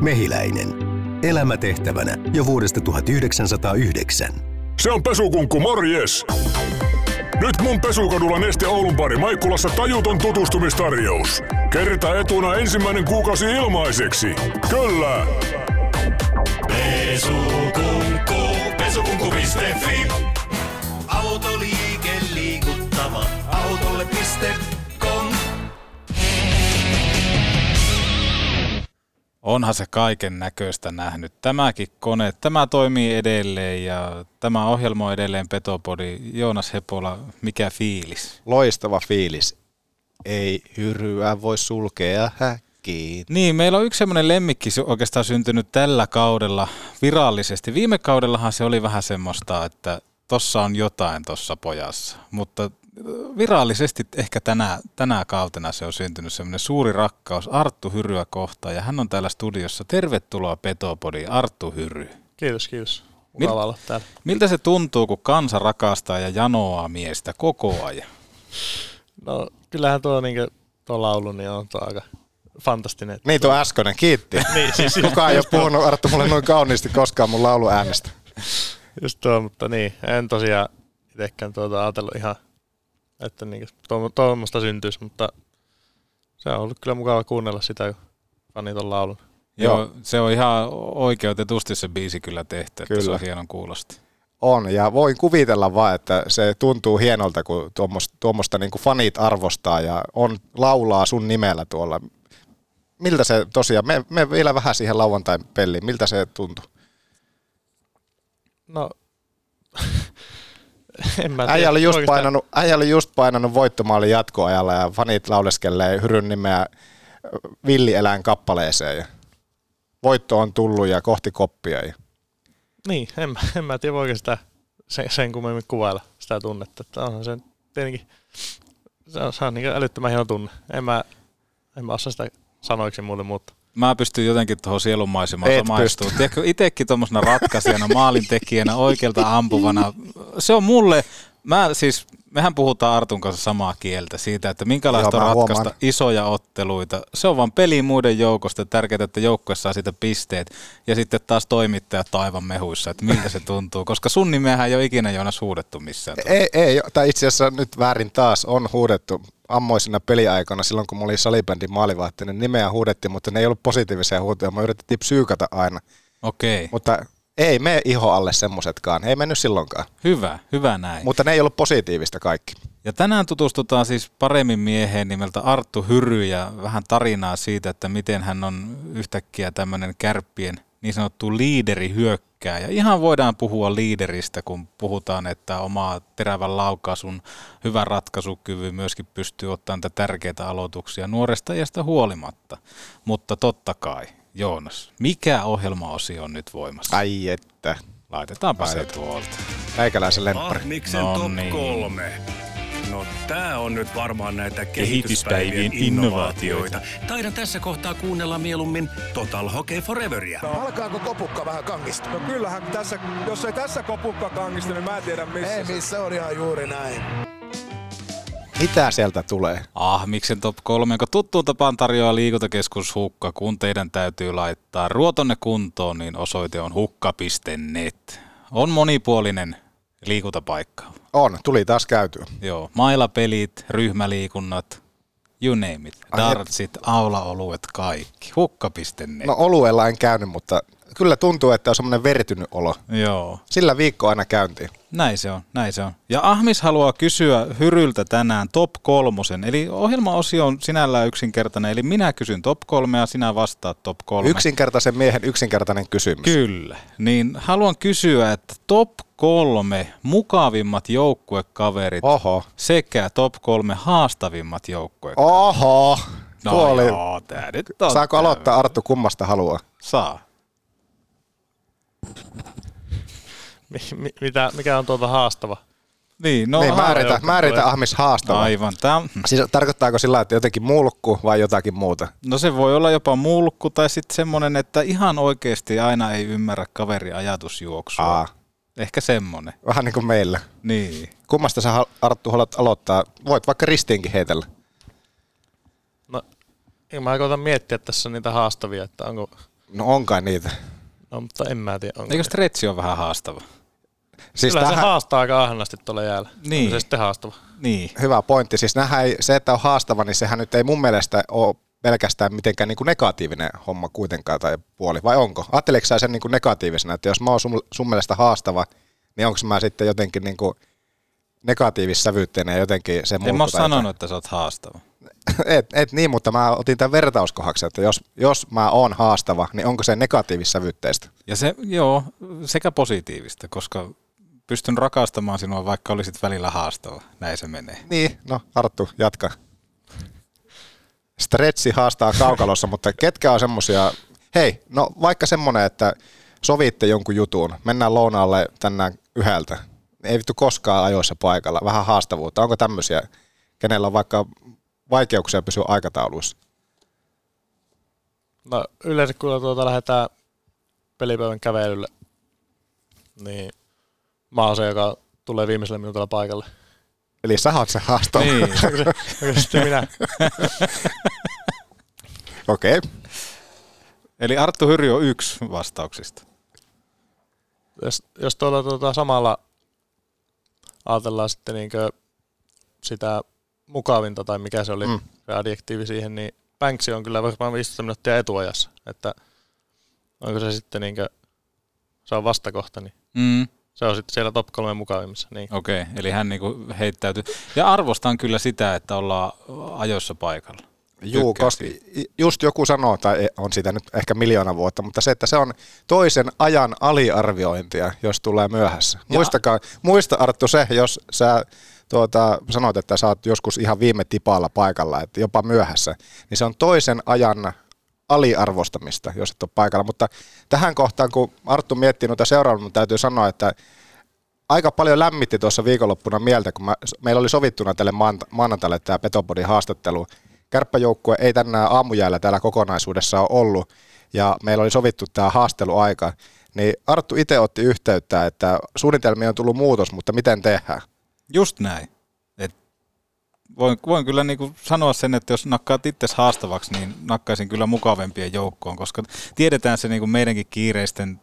Mehiläinen. Elämä tehtävänä jo vuodesta 1909. Se on pesukunkku, morjes! Nyt mun pesukadulla Neste Oulun pari Maikkulassa tajuton tutustumistarjous. Kerta etuna ensimmäinen kuukausi ilmaiseksi. Kyllä! Pesukunkku, pesukunkku.fi. Autoliike liikuttava. Autolle.com. Onhan se kaiken näköistä nähnyt. Tämäkin kone, tämä toimii edelleen ja tämä ohjelma on edelleen Petopodi. Joonas Hepola, mikä fiilis? Loistava fiilis. Ei hyryä voi sulkea häkkiin. Niin, meillä on yksi semmoinen lemmikki oikeastaan syntynyt tällä kaudella virallisesti. Viime kaudellahan se oli vähän semmoista, että tossa on jotain tossa pojassa, mutta virallisesti ehkä tänä, tänä kautena se on syntynyt semmoinen suuri rakkaus Arttu Hyryä kohtaan ja hän on täällä studiossa. Tervetuloa Petopodi, Arttu Hyry. Kiitos, kiitos. Mukava olla täällä. Miltä se tuntuu, kun kansa rakastaa ja janoaa miestä koko ajan? No kyllähän tuo niin tuo laulu niin on tuo aika fantastinen. Niin tuo äskeinen, kiitti. niin, siis Kukaan ei ole puhunut Arttu mulle noin kauniisti koskaan mun laulu äänestä. Just tuo, mutta niin, en tosiaan itsekään tuota ajatellut ihan että niin, tuommoista syntyisi, mutta se on ollut kyllä mukava kuunnella sitä, kun fanit on laulun. Joo, se on ihan oikeutetusti se biisi kyllä tehty, kyllä. että se on hienon kuulosti. On, ja voin kuvitella vaan, että se tuntuu hienolta, kun tuommoista, tuommoista niin kuin fanit arvostaa ja on laulaa sun nimellä tuolla. Miltä se tosiaan, me, me vielä vähän siihen lauantain peliin, miltä se tuntuu? No, en mä äijä, oli just painanut, äijä oli just painanut voittomaalin jatkoajalla ja fanit lauleskelee Hyryn nimeä villieläin kappaleeseen. Ja voitto on tullut ja kohti koppia. Ja. Niin, en, mä, en mä tiedä sitä sen, sen kummemmin kuvailla sitä tunnetta. Että onhan se tietenkin, se on, se on niin älyttömän hieno tunne. En mä, en mä osaa sitä sanoiksi muuten mutta Mä pystyn jotenkin tuohon sielunmaisemaan samaistumaan. Tiedätkö, itsekin tuommoisena ratkaisijana, maalintekijänä, oikealta ampuvana. Se on mulle, mä siis, mehän puhutaan Artun kanssa samaa kieltä siitä, että minkälaista Joo, on ratkaista huomaan. isoja otteluita. Se on vaan peli muiden joukosta, tärkeää, että joukkue saa siitä pisteet. Ja sitten taas toimittajat taivan mehuissa, että miltä se tuntuu. Koska sun nimeähän ei ole ikinä Joonas huudettu missään. Ei, ei, tai itse asiassa nyt väärin taas on huudettu ammoisina peliaikana, silloin kun mä olin salibändin maalivahtinen, nimeä huudettiin, mutta ne ei ollut positiivisia huutoja. Mä yritettiin psyykata aina. Okei. Mutta ei me iho alle semmosetkaan. Ei mennyt silloinkaan. Hyvä, hyvä näin. Mutta ne ei ollut positiivista kaikki. Ja tänään tutustutaan siis paremmin mieheen nimeltä Arttu Hyry ja vähän tarinaa siitä, että miten hän on yhtäkkiä tämmöinen kärppien niin sanottu liideri hyökkää. Ja ihan voidaan puhua liideristä, kun puhutaan, että omaa terävän laukaisun hyvän ratkaisukyvyn myöskin pystyy ottamaan tätä tärkeitä aloituksia nuoresta iästä huolimatta. Mutta totta kai, Joonas, mikä ohjelmaosio on nyt voimassa? Ai että. Laitetaanpa Ai se tuolta. Meikäläisen lemppari. Ahmiksen no top niin. kolme. No tää on nyt varmaan näitä kehityspäivien innovaatioita. Taidan tässä kohtaa kuunnella mieluummin Total Hockey Foreveria. No, alkaako kopukka vähän kangista? No kyllähän tässä, jos ei tässä kopukka kangista, niin mä en tiedä missä. Ei missä on ihan juuri näin. Mitä sieltä tulee? Ah, miksen top 3, kun tuttuun tapaan tarjoaa liikuntakeskus Hukka, kun teidän täytyy laittaa ruotonne kuntoon, niin osoite on hukka.net. On monipuolinen liikuntapaikka. On, tuli taas käytyä. Joo, mailapelit, ryhmäliikunnat, you name it. Dartsit, aulaoluet, kaikki. Hukka.net. No oluella en käynyt, mutta kyllä tuntuu, että on semmoinen vertynyt olo. Joo. Sillä viikko aina käyntiin. Näin se on, näin se on. Ja Ahmis haluaa kysyä Hyryltä tänään top kolmosen, eli ohjelmaosio on sinällään yksinkertainen, eli minä kysyn top kolme ja sinä vastaat top kolme. Yksinkertaisen miehen yksinkertainen kysymys. Kyllä, niin haluan kysyä, että top kolme mukavimmat joukkuekaverit Oho. sekä top kolme haastavimmat joukkuekaverit. Oho! No Tuo oli- joo, tää nyt on Saako aloittaa Arttu kummasta haluaa? Saa. Mi- mi- mitä, mikä on tuota haastava? Niin, No, niin, määritä, joukko määritä tulee. Ahmis haastava. Aivan. Tää, Siis tarkoittaako sillä, että jotenkin mulkku vai jotakin muuta? no se voi olla jopa mulkku tai sitten semmoinen, että ihan oikeasti aina ei ymmärrä kaveri ajatusjuoksua. Aa. Ehkä semmoinen. Vähän niin kuin meillä. Niin. Kummasta sä Arttu haluat aloittaa? Voit vaikka ristiinkin heitellä. No, en mä koitan miettiä tässä niitä haastavia, että onko... No on kai niitä. No, mutta en mä tiedä, onko. Eikö stretchi on vähän haastava? Siis Kyllä tähän- se haastaa aika ahnaasti tuolla jäällä. Niin. Onko se sitten haastava? Niin. Hyvä pointti. Siis nähdään, ei, se, että on haastava, niin sehän nyt ei mun mielestä ole pelkästään mitenkään niin kuin negatiivinen homma kuitenkaan tai puoli, vai onko? Ajatteleeko sä sen niin kuin negatiivisena, että jos mä oon sun, sun mielestä haastava, niin onko mä sitten jotenkin niin kuin negatiivissävyytteinen ja jotenkin se En mä tai sanonut, että sä oot haastava. Et, et niin, mutta mä otin tämän vertauskohaksi, että jos, jos mä oon haastava, niin onko se negatiivissävytteistä? Ja se, joo, sekä positiivista, koska pystyn rakastamaan sinua, vaikka olisit välillä haastava. Näin se menee. Niin, no Arttu, jatka. Stretchi haastaa kaukalossa, mutta ketkä on semmosia, hei, no vaikka semmonen, että sovitte jonkun jutun, mennään lounaalle tänään yhdeltä, ei vittu koskaan ajoissa paikalla, vähän haastavuutta. Onko tämmöisiä, kenellä on vaikka vaikeuksia pysyä aikatauluissa? No yleensä kun tuota lähdetään pelipäivän kävelylle, niin mä oon se, joka tulee viimeisellä minuutilla paikalle. Eli sä oot se haastava. Niin. Sitten minä? Okei. Okay. Eli Arttu Hyry on yksi vastauksista. Jos, jos tuolla tuota samalla ajatellaan sitten niinkö sitä mukavinta tai mikä se oli Mm. se adjektiivi siihen, niin Banksi on kyllä varmaan 15 minuuttia etuajassa. Että onko se sitten niinkö, se on vastakohta, niin Mm. se on sitten siellä top kolme mukavimmissa. Niin. Okei, okay, eli hän niinku heittäytyy. Ja arvostan kyllä sitä, että ollaan ajoissa paikalla. Juu, koska just joku sanoo, tai on sitä nyt ehkä miljoona vuotta, mutta se, että se on toisen ajan aliarviointia, jos tulee myöhässä. Ja- Muistakaa, muista Arttu se, jos sä tuota, sanoit, että sä oot joskus ihan viime tipalla paikalla, että jopa myöhässä, niin se on toisen ajan aliarvostamista, jos et ole paikalla. Mutta tähän kohtaan, kun Arttu miettii noita seuraavia, mun täytyy sanoa, että aika paljon lämmitti tuossa viikonloppuna mieltä, kun mä, meillä oli sovittuna tälle maanantaille tämä Petopodin haastattelu. Kärppäjoukkue ei tänään aamujäällä täällä kokonaisuudessa ole ollut, ja meillä oli sovittu tämä haasteluaika. Niin Arttu itse otti yhteyttä, että suunnitelmiin on tullut muutos, mutta miten tehdään? Just näin. Et voin, voin kyllä niinku sanoa sen, että jos nakkaat itse haastavaksi, niin nakkaisin kyllä mukavempien joukkoon, koska tiedetään se niinku meidänkin kiireisten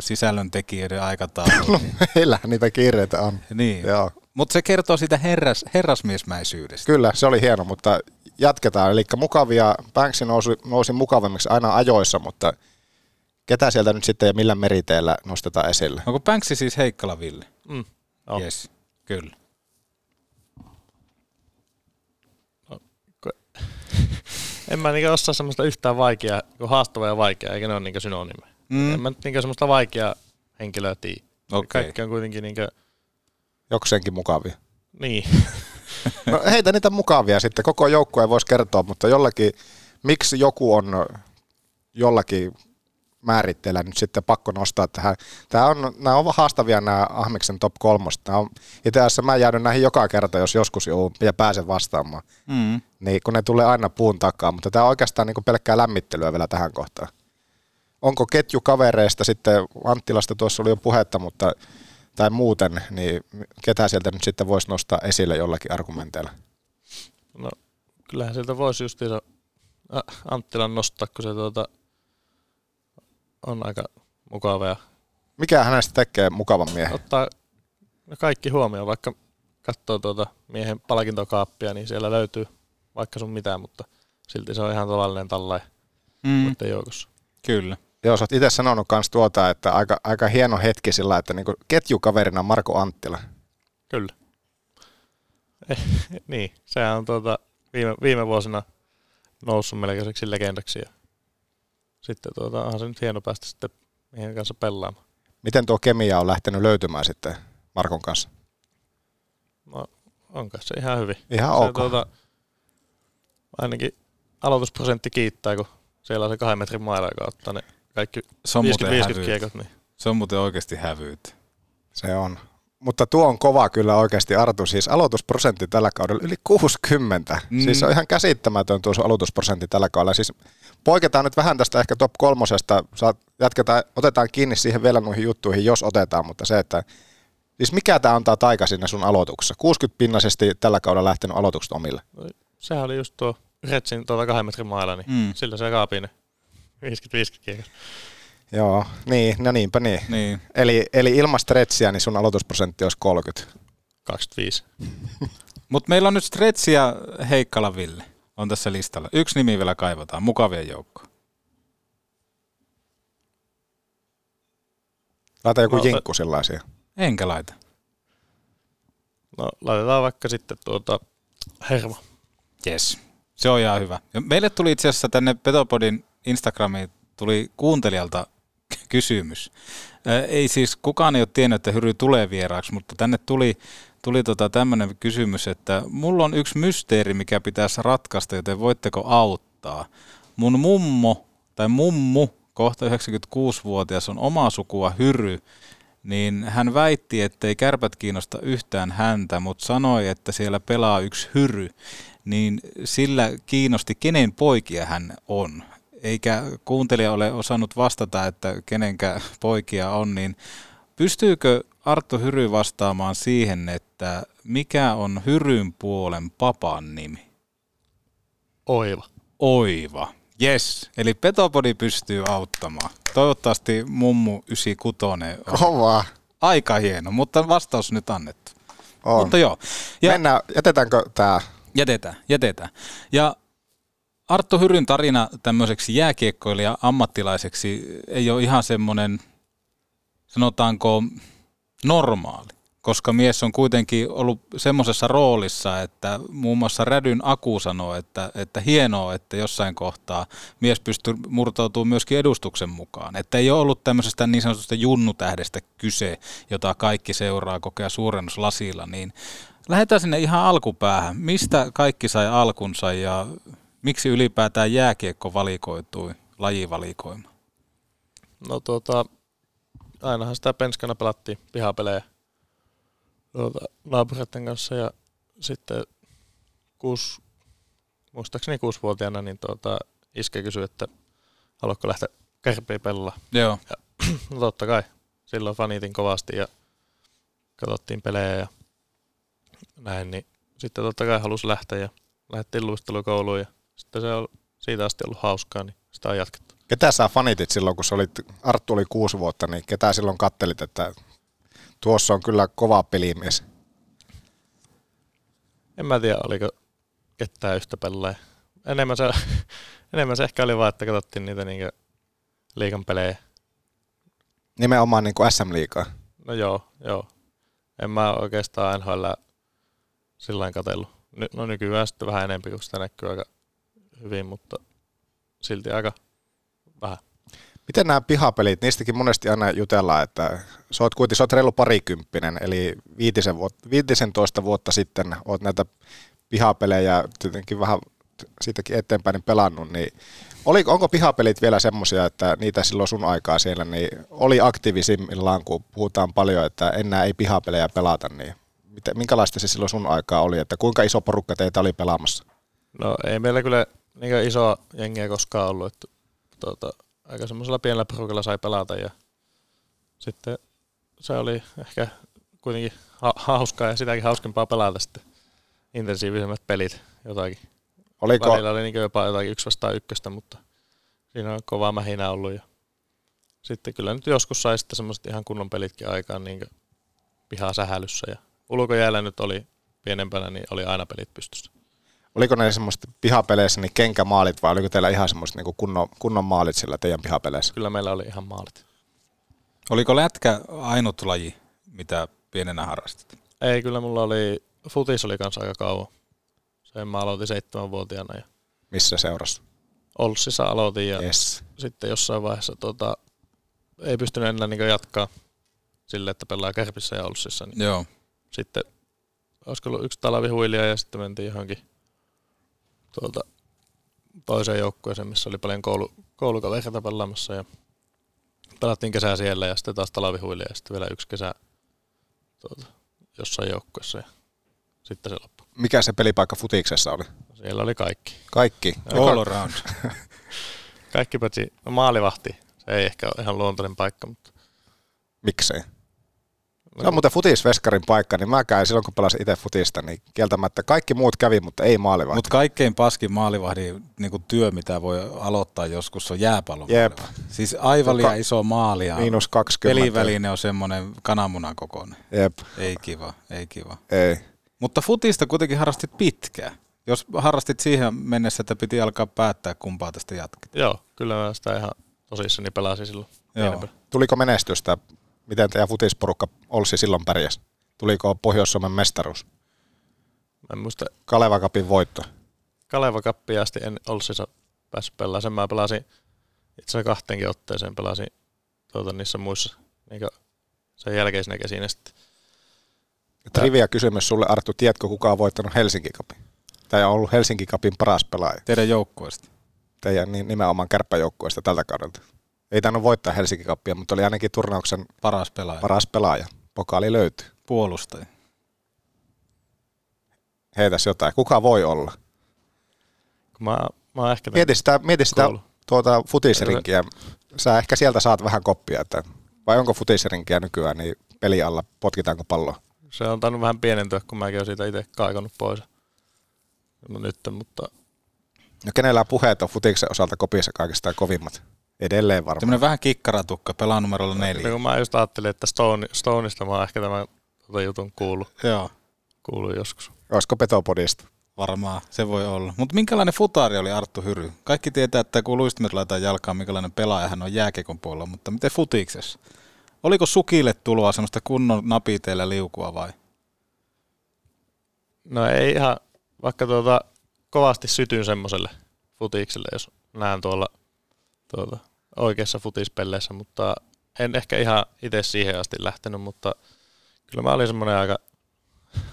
sisällöntekijöiden aikataulu. No, meillähän niitä kiireitä on. niin. Joo. Mutta se kertoo siitä herras, herrasmiesmäisyydestä. Kyllä, se oli hieno, mutta jatketaan. Eli mukavia, Banksi nousi, nousi mukavammiksi aina ajoissa, mutta ketä sieltä nyt sitten ja millä meriteillä nostetaan esille? Onko Banksi siis Heikkala Ville? Mm, on. Yes, kyllä. En mä niinkö osaa semmoista yhtään vaikeaa, kun haastava ja vaikea, eikä ne ole niinkö synonyymejä. Mm. En mä nyt niinkö semmoista vaikeaa henkilöä tiedä. Okei. Kaikki on kuitenkin niinkö, Jokseenkin mukavia. niin. No heitä niitä mukavia sitten. Koko joukkue voisi kertoa, mutta jollakin, miksi joku on jollakin määritteellä nyt sitten pakko nostaa tähän. Tämä on, nämä on haastavia nämä Ahmiksen top kolmosta. Itse asiassa mä joudun näihin joka kerta, jos joskus joudun ja pääsen vastaamaan. Mm. Niin kun ne tulee aina puun takaa, mutta tämä on oikeastaan niin pelkkää lämmittelyä vielä tähän kohtaan. Onko ketju kavereista sitten, Anttilasta tuossa oli jo puhetta, mutta tai muuten, niin ketä sieltä nyt sitten voisi nostaa esille jollakin argumenteilla? No, kyllähän sieltä voisi justiinsa Anttilan nostaa, kun se tuota, on aika mukava ja Mikä hänestä tekee mukavan miehen? ottaa kaikki huomioon, vaikka katsoo tuota miehen palkintokaappia, niin siellä löytyy vaikka sun mitään, mutta silti se on ihan tavallinen tallaaja Mm. muiden joukossa. Kyllä. Joo, sä oot itse sanonut kans tuota, että aika, aika hieno hetki sillä, että niinku ketjukaverina Marko Anttila. Kyllä. Eh, niin, sehän on tuota, viime, viime vuosina noussut melkoiseksi legendaksi. Ja sitten tuota, onhan se nyt hieno päästä sitten mihin kanssa pelaamaan. Miten tuo kemia on lähtenyt löytymään sitten Markon kanssa? No, onko se ihan hyvin. Ihan se, ok. Tuota, ainakin aloitusprosentti kiittää, kun siellä on se kahden metrin maila, joka ottaa ne kaikki Se on muuten 50-50 hävyyt. kiekot. Niin. Se on muuten oikeasti hävyyt. Se on. Mutta tuo on kova kyllä oikeasti Artu. Siis aloitusprosentti tällä kaudella yli 60. Mm. Siis se on ihan käsittämätön tuo sun aloitusprosentti tällä kaudella. Siis poiketaan nyt vähän tästä ehkä top kolmosesta. Saat, jatketaan, otetaan kiinni siihen vielä noihin juttuihin, jos otetaan, mutta se, että Siis mikä tämä antaa taika sinne sun aloituksessa? 60 pinnasesti tällä kaudella lähtenyt aloitukset omille. Sehän oli just tuo Retsin tuota kahden metrin maila, niin Mm. sillä se kaapii ne 50-50 kiekot. Joo, niin, no niinpä niin. niin. Eli, eli ilman stretsiä, niin sun aloitusprosentti olisi 30. 25. Mutta meillä on nyt Stretsi ja Heikkala Ville on tässä listalla. Yksi nimi vielä kaivataan, mukavien joukko. Laita joku No, jinkku sellaisia. Enkä laita. No laitetaan vaikka sitten tuota Hermo. Yes. Se on ihan hyvä. Ja meille tuli itse asiassa tänne Petopodin Instagramiin tuli kuuntelijalta kysymys. Ei siis, kukaan ei ole tiennyt, että Hyry tulee vieraaksi, mutta tänne tuli, tuli tota tämmöinen kysymys, että mulla on yksi mysteeri, mikä pitäisi ratkaista, joten voitteko auttaa? Mun mummo tai mummu, kohta 96-vuotias, on omaa sukua Hyry, niin hän väitti, ettei kärpät kiinnosta yhtään häntä, mutta sanoi, että siellä pelaa yksi hyry, niin sillä kiinnosti, kenen poikia hän on. Eikä kuuntelija ole osannut vastata, että kenenkä poikia on, niin pystyykö Arttu Hyry vastaamaan siihen, että mikä on Hyryn puolen papan nimi? Oiva. Oiva. Yes, eli Petopodi pystyy auttamaan. Toivottavasti mummu 96 on Kovaa. aika hieno, mutta vastaus nyt annettu. On. Mutta joo. Ja Mennään, jätetäänkö tämä? Jätetään, jätetään. Ja Arttu Hyryn tarina tämmöiseksi jääkiekkoilija ammattilaiseksi ei ole ihan semmoinen, sanotaanko, normaali. Koska mies on kuitenkin ollut semmoisessa roolissa, että muun muassa Rädyn Aku sanoo, että, että hienoa, että jossain kohtaa mies pystyy murtautumaan myöskin edustuksen mukaan. Että ei ole ollut tämmöisestä niin sanotusta junnutähdestä kyse, jota kaikki seuraa kokea suurennuslasilla, niin lähdetään sinne ihan alkupäähän. Mistä kaikki sai alkunsa ja miksi ylipäätään jääkiekko valikoitui lajivalikoima? No tuota, ainahan sitä penskana pelattiin pihapelejä tuota, naapureiden kanssa ja sitten kuusi, muistaakseni kuusivuotiaana, niin tuota, iskä kysyi, että haluatko lähteä kärpiin pelaa. Joo. Ja, no totta kai, silloin fanitin kovasti ja katsottiin pelejä ja näin, niin sitten totta kai halusi lähteä ja lähdettiin luistelukouluun ja sitten se on siitä asti ollut hauskaa, niin sitä on jatkettu. Ketä sä fanitit silloin, kun sä olit, Arttu oli kuusi vuotta, niin ketä silloin kattelit, että tuossa on kyllä kova pelimies? En mä tiedä, oliko ketään yhtä pelejä. Enemmän se, enemmän se ehkä oli vaan, että katsottiin niitä niinku liikan pelejä. Nimenomaan niin kuin SM-liikaa. No joo, joo. En mä oikeastaan NHL sillä katsellut. Ny, no nykyään sitten vähän enemmän, kun sitä näkyy aika hyvin, mutta silti aika vähän. Miten nämä pihapelit, niistäkin monesti aina jutellaan, että sä oot kuitenkin, sä oot reilu parikymppinen, eli viitisen vuotta, 15 vuotta sitten oot näitä pihapelejä tietenkin vähän siitäkin eteenpäin niin pelannut, niin oli, onko pihapelit vielä semmoisia, että niitä silloin sun aikaa siellä niin oli aktiivisimmillaan, kun puhutaan paljon, että enää ei pihapelejä pelata, niin miten, minkälaista se silloin sun aikaa oli, että kuinka iso porukka teitä oli pelaamassa? No ei meillä kyllä niin iso jengiä koskaan ollut, että tuota, aika semmoisella pienellä porukalla sai pelata ja sitten se oli ehkä kuitenkin ha- hauskaa ja sitäkin hauskempaa pelata sitten intensiivisemmät pelit jotakin. Oliko- Välillä oli niin jopa jotakin yksi vastaan ykköstä, mutta siinä on kova mähinä ollut ja sitten kyllä nyt joskus sai sitten semmoiset ihan kunnon pelitkin aikaan niin pihasähälyssä ja ulkojäällä nyt oli pienempänä, niin oli aina pelit pystyssä. Oliko ne semmoista pihapeleissä niin kenkämaalit vai oliko teillä ihan semmoista niin kunnon, kunnon maalit sillä teidän pihapeleissä? Kyllä meillä oli ihan maalit. Oliko lätkä ainut laji, mitä pienenä harrastit? Ei, kyllä mulla oli, futis oli kanssa aika kauan. Sen mä aloitin seitsemänvuotiaana ja Missä seurassa? Olssissa aloitin ja Yes. sitten jossain vaiheessa tota, ei pystynyt enää niin jatkaa sille, että pelaa Kärpissä ja Olssissa. Niin Joo. Sitten olisiko ollut yksi talvihuilija ja sitten mentiin johonkin tuolta toiseen joukkueeseen, missä oli paljon koulu, koulukavereita pelaamassa ja pelattiin kesää siellä ja sitten taas talvihuilija ja sitten vielä yksi kesä tuota, jossain joukkueessa ja sitten se loppui. Mikä se pelipaikka futiksessa oli? Siellä oli kaikki. Kaikki? All around. kaikki paitsi no maalivahti. Se ei ehkä ole ihan luontainen paikka, mutta Miksei? Se on muuten futisveskarin paikka, niin mä käin silloin, kun pelasin itse futista, niin kieltämättä kaikki muut kävi, mutta ei maalivahti. Mutta kaikkein paskin maalivahdin niin työ, mitä voi aloittaa joskus, on jääpallon Jep. Siis aivan liian Joka- iso maali ja Miinus 20. peliväline on semmoinen kananmunan kokoinen. Jep. Ei kiva, ei kiva. Ei. Mutta futista kuitenkin harrastit pitkään. Jos harrastit siihen mennessä, että piti alkaa päättää, kumpaa tästä jatket. joo, kyllä mä sitä ihan tosissani pelasin silloin. Joo. Tuliko menestystä? Miten teidän futisporukka Olssi silloin pärjäs? Tuliko Pohjois-Suomen mestaruus? Mä en muista, Kaleva Cupin voitto. Kaleva Cupia asti en Olssissa päässyt pelaamaan. Sen mä pelasin itse asiassa kahteenkin otteeseen pelasin tuota, niissä muissa niin sen jälkeisenä kesinä sitten. Trivia kysymys sulle, Arttu. Tiedätkö, kuka on voittanut Helsinki Cupin? Tai on ollut Helsinki Cupin paras pelaaja? Teidän joukkueesta. Teidän nimenomaan kärppäjoukkueesta tältä kaudelta. Ei tainnut voittaa Helsinki Cupia, mutta oli ainakin turnauksen Paras pelaaja. paras pelaaja. Pokaali löytyy. Puolustaja. Heitäs jotain. Kuka voi olla? Mä, mä oon ehkä Mieti sitä, mieti sitä Koulu. tuota futisrinkiä. Sä ehkä sieltä saat vähän koppia, että vai onko futisrinkiä nykyään, niin peli alla potkitaanko palloa? se on tainnut vähän pienentyä, kun mäkin olen siitä itse kaikannut pois. No nyt, mutta No kenellä puheet on futiksen osalta kopissa kaikista kovimmat? Edelleen varmaan. Tämmöinen vähän kikkaratukka, pelaa numerolla neljä. niin kun mä just ajattelin, että Stone, Stoneista mä oon ehkä tämän tota jutun kuullut, Joo, kuullut joskus. Olisiko Petopodista? varmaan, se voi olla. Mutta minkälainen futari oli Arttu Hyry? Kaikki tietää, että kun luistimet laitetaan jalkaan, minkälainen pelaaja hän on jääkekon puolella, mutta miten futiksessa? Oliko sukille tuloa semmoista kunnon napiteillä liukua vai? No ei ihan, vaikka tuota, kovasti sytyn semmoiselle futikselle, jos näen tuolla tuota, oikeassa futispeleissä, mutta en ehkä ihan itse siihen asti lähtenyt, mutta kyllä mä olin semmoinen aika,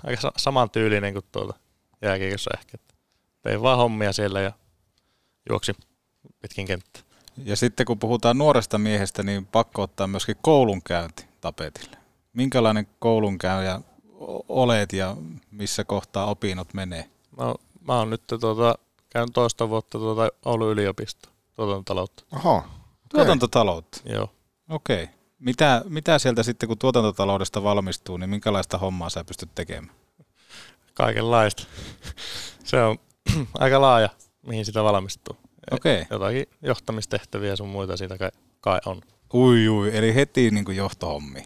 aika sa- samantyylinen kuin tuolta jääkiekossa ehkä. että Tein vaan hommia siellä ja juoksin pitkin kenttää. Ja sitten kun puhutaan nuoresta miehestä, niin pakko ottaa myöskin koulunkäynti tapetille. Minkälainen koulunkäyjä olet ja missä kohtaa opinnot menee? Mä, oon- mä oon nyt tuota, käyn toista vuotta tuota Oulun yliopisto, tuotantotaloutta. Oho. Tuotantotaloutta? Joo. Okei. Okay. Mitä, mitä sieltä sitten, kun tuotantotaloudesta valmistuu, niin minkälaista hommaa sä pystyt tekemään? Kaikenlaista. Se on aika laaja, mihin sitä valmistuu. Okei. Jotakin johtamistehtäviä sun muita siitä kai, kai on. Ui, ui, eli heti niin kuin johtohommi.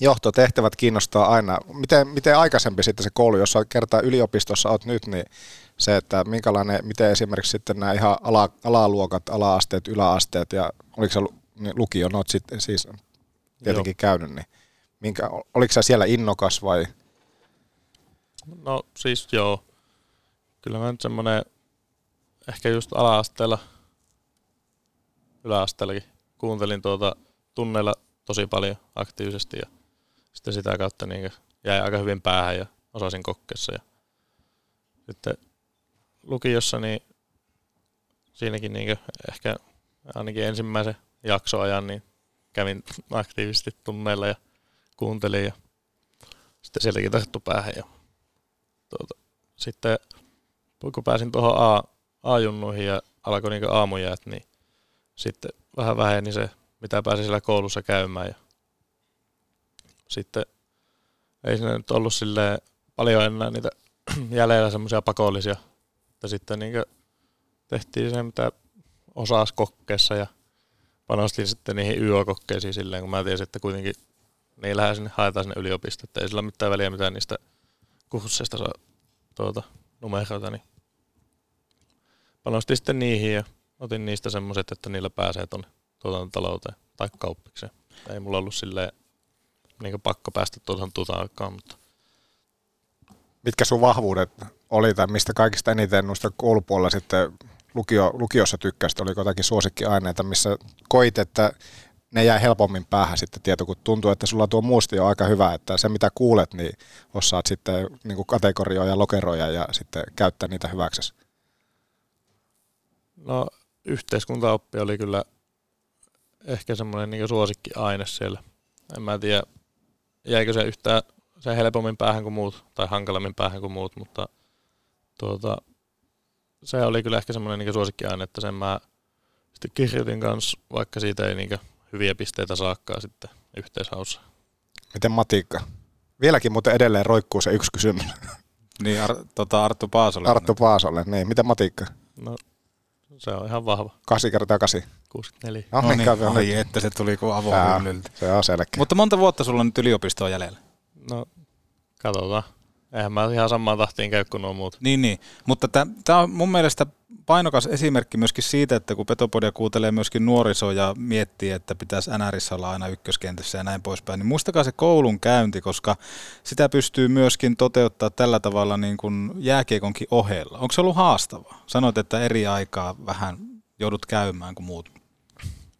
Johtotehtävät kiinnostaa aina. Miten, miten aikaisempi sitten se koulu, jos kertaa yliopistossa oot nyt, niin se, että minkälainen, miten esimerkiksi sitten nämä ihan ala, alaluokat, ala-asteet, yläasteet ja oliko se niin lukio, no sitten siis tietenkin Joo. käynyt, niin minkä, oliko sä siellä innokas vai? No siis joo. Kyllä mä nyt semmonen, ehkä just ala-asteella, yläasteellakin kuuntelin tuota tunneilla tosi paljon aktiivisesti ja sitten sitä kautta niin jäi aika hyvin päähän ja osasin kokkeessa. Ja sitten lukiossa niin siinäkin niin ehkä ainakin ensimmäisen jaksoajan niin kävin aktiivisesti tunneilla ja kuuntelin ja sitten sieltäkin tarttu päähän ja tuota, sitten kun pääsin tuohon A, A-junnuihin ja alkoi niin aamujäät, niin sitten vähän väheni se, mitä pääsin siellä koulussa käymään. Ja sitten ei siinä nyt ollut silleen paljon enää niitä jäljellä semmoisia pakollisia, että sitten niin tehtiin se, mitä osasi kokkeessa ja panostin sitten niihin YÖ-kokkeisiin silleen, kun mä tiesin, että kuitenkin niillähän sinne haetaan sinne yliopistoon, että ei sillä mitään väliä, mitä niistä kursseista saa tuota, numeroita, niin panostin sitten niihin ja otin niistä semmoiset, että niillä pääsee tuonne tuotantotalouteen tai kauppikseen. Ei mulla ollut silleen niin pakko päästä tuotantotalouteen, mutta Mitkä sun vahvuudet oli tai mistä kaikista eniten noista koulupuolella sitten lukio, lukiossa tykkäsit? Oliko jotakin suosikkiaineita, missä koit, että ne jäi helpommin päähän sitten tieto, kun tuntuu, että sulla tuo muisti on aika hyvä, että se mitä kuulet, niin osaat sitten niin kuin kategorioja ja lokeroja ja sitten käyttää niitä hyväksesi. No yhteiskuntaoppi oli kyllä ehkä semmoinen niin suosikkiaine siellä. En mä tiedä, jäikö se yhtään se helpommin päähän kuin muut, tai hankalammin päähän kuin muut, mutta tuota, se oli kyllä ehkä semmoinen niin suosikkiaine, että sen mä sitten kirjoitin kanssa, vaikka siitä ei niin hyviä pisteitä saakkaa sitten yhteishaussa. Miten matikka? Vieläkin muuten edelleen roikkuu se yksi kysymys. Niin, Ar- tota Arttu Paasolle. Arttu Paasolle, niin. Miten matikka? No, se on ihan vahva. 8 kertaa 8. 64. No, No niin, niin, ai että se tuli kuin avohyllyltä. Se on selkeä. Mutta monta vuotta sulla on nyt yliopistoa jäljellä? No, katsotaan. Eihän mä ihan samaan tahtiin käy kuin nuo muut. Niin, niin. Mutta tämä on mun mielestä painokas esimerkki myöskin siitä, että kun Petopodia kuuntelee myöskin nuoriso ja miettii, että pitäisi NRissä olla aina ykköskentässä ja näin poispäin, niin muistakaa se koulun käynti, koska sitä pystyy myöskin toteuttaa tällä tavalla niin kuin jääkiekonkin ohella. Onko se ollut haastavaa? Sanoit, että eri aikaa vähän joudut käymään kuin muut.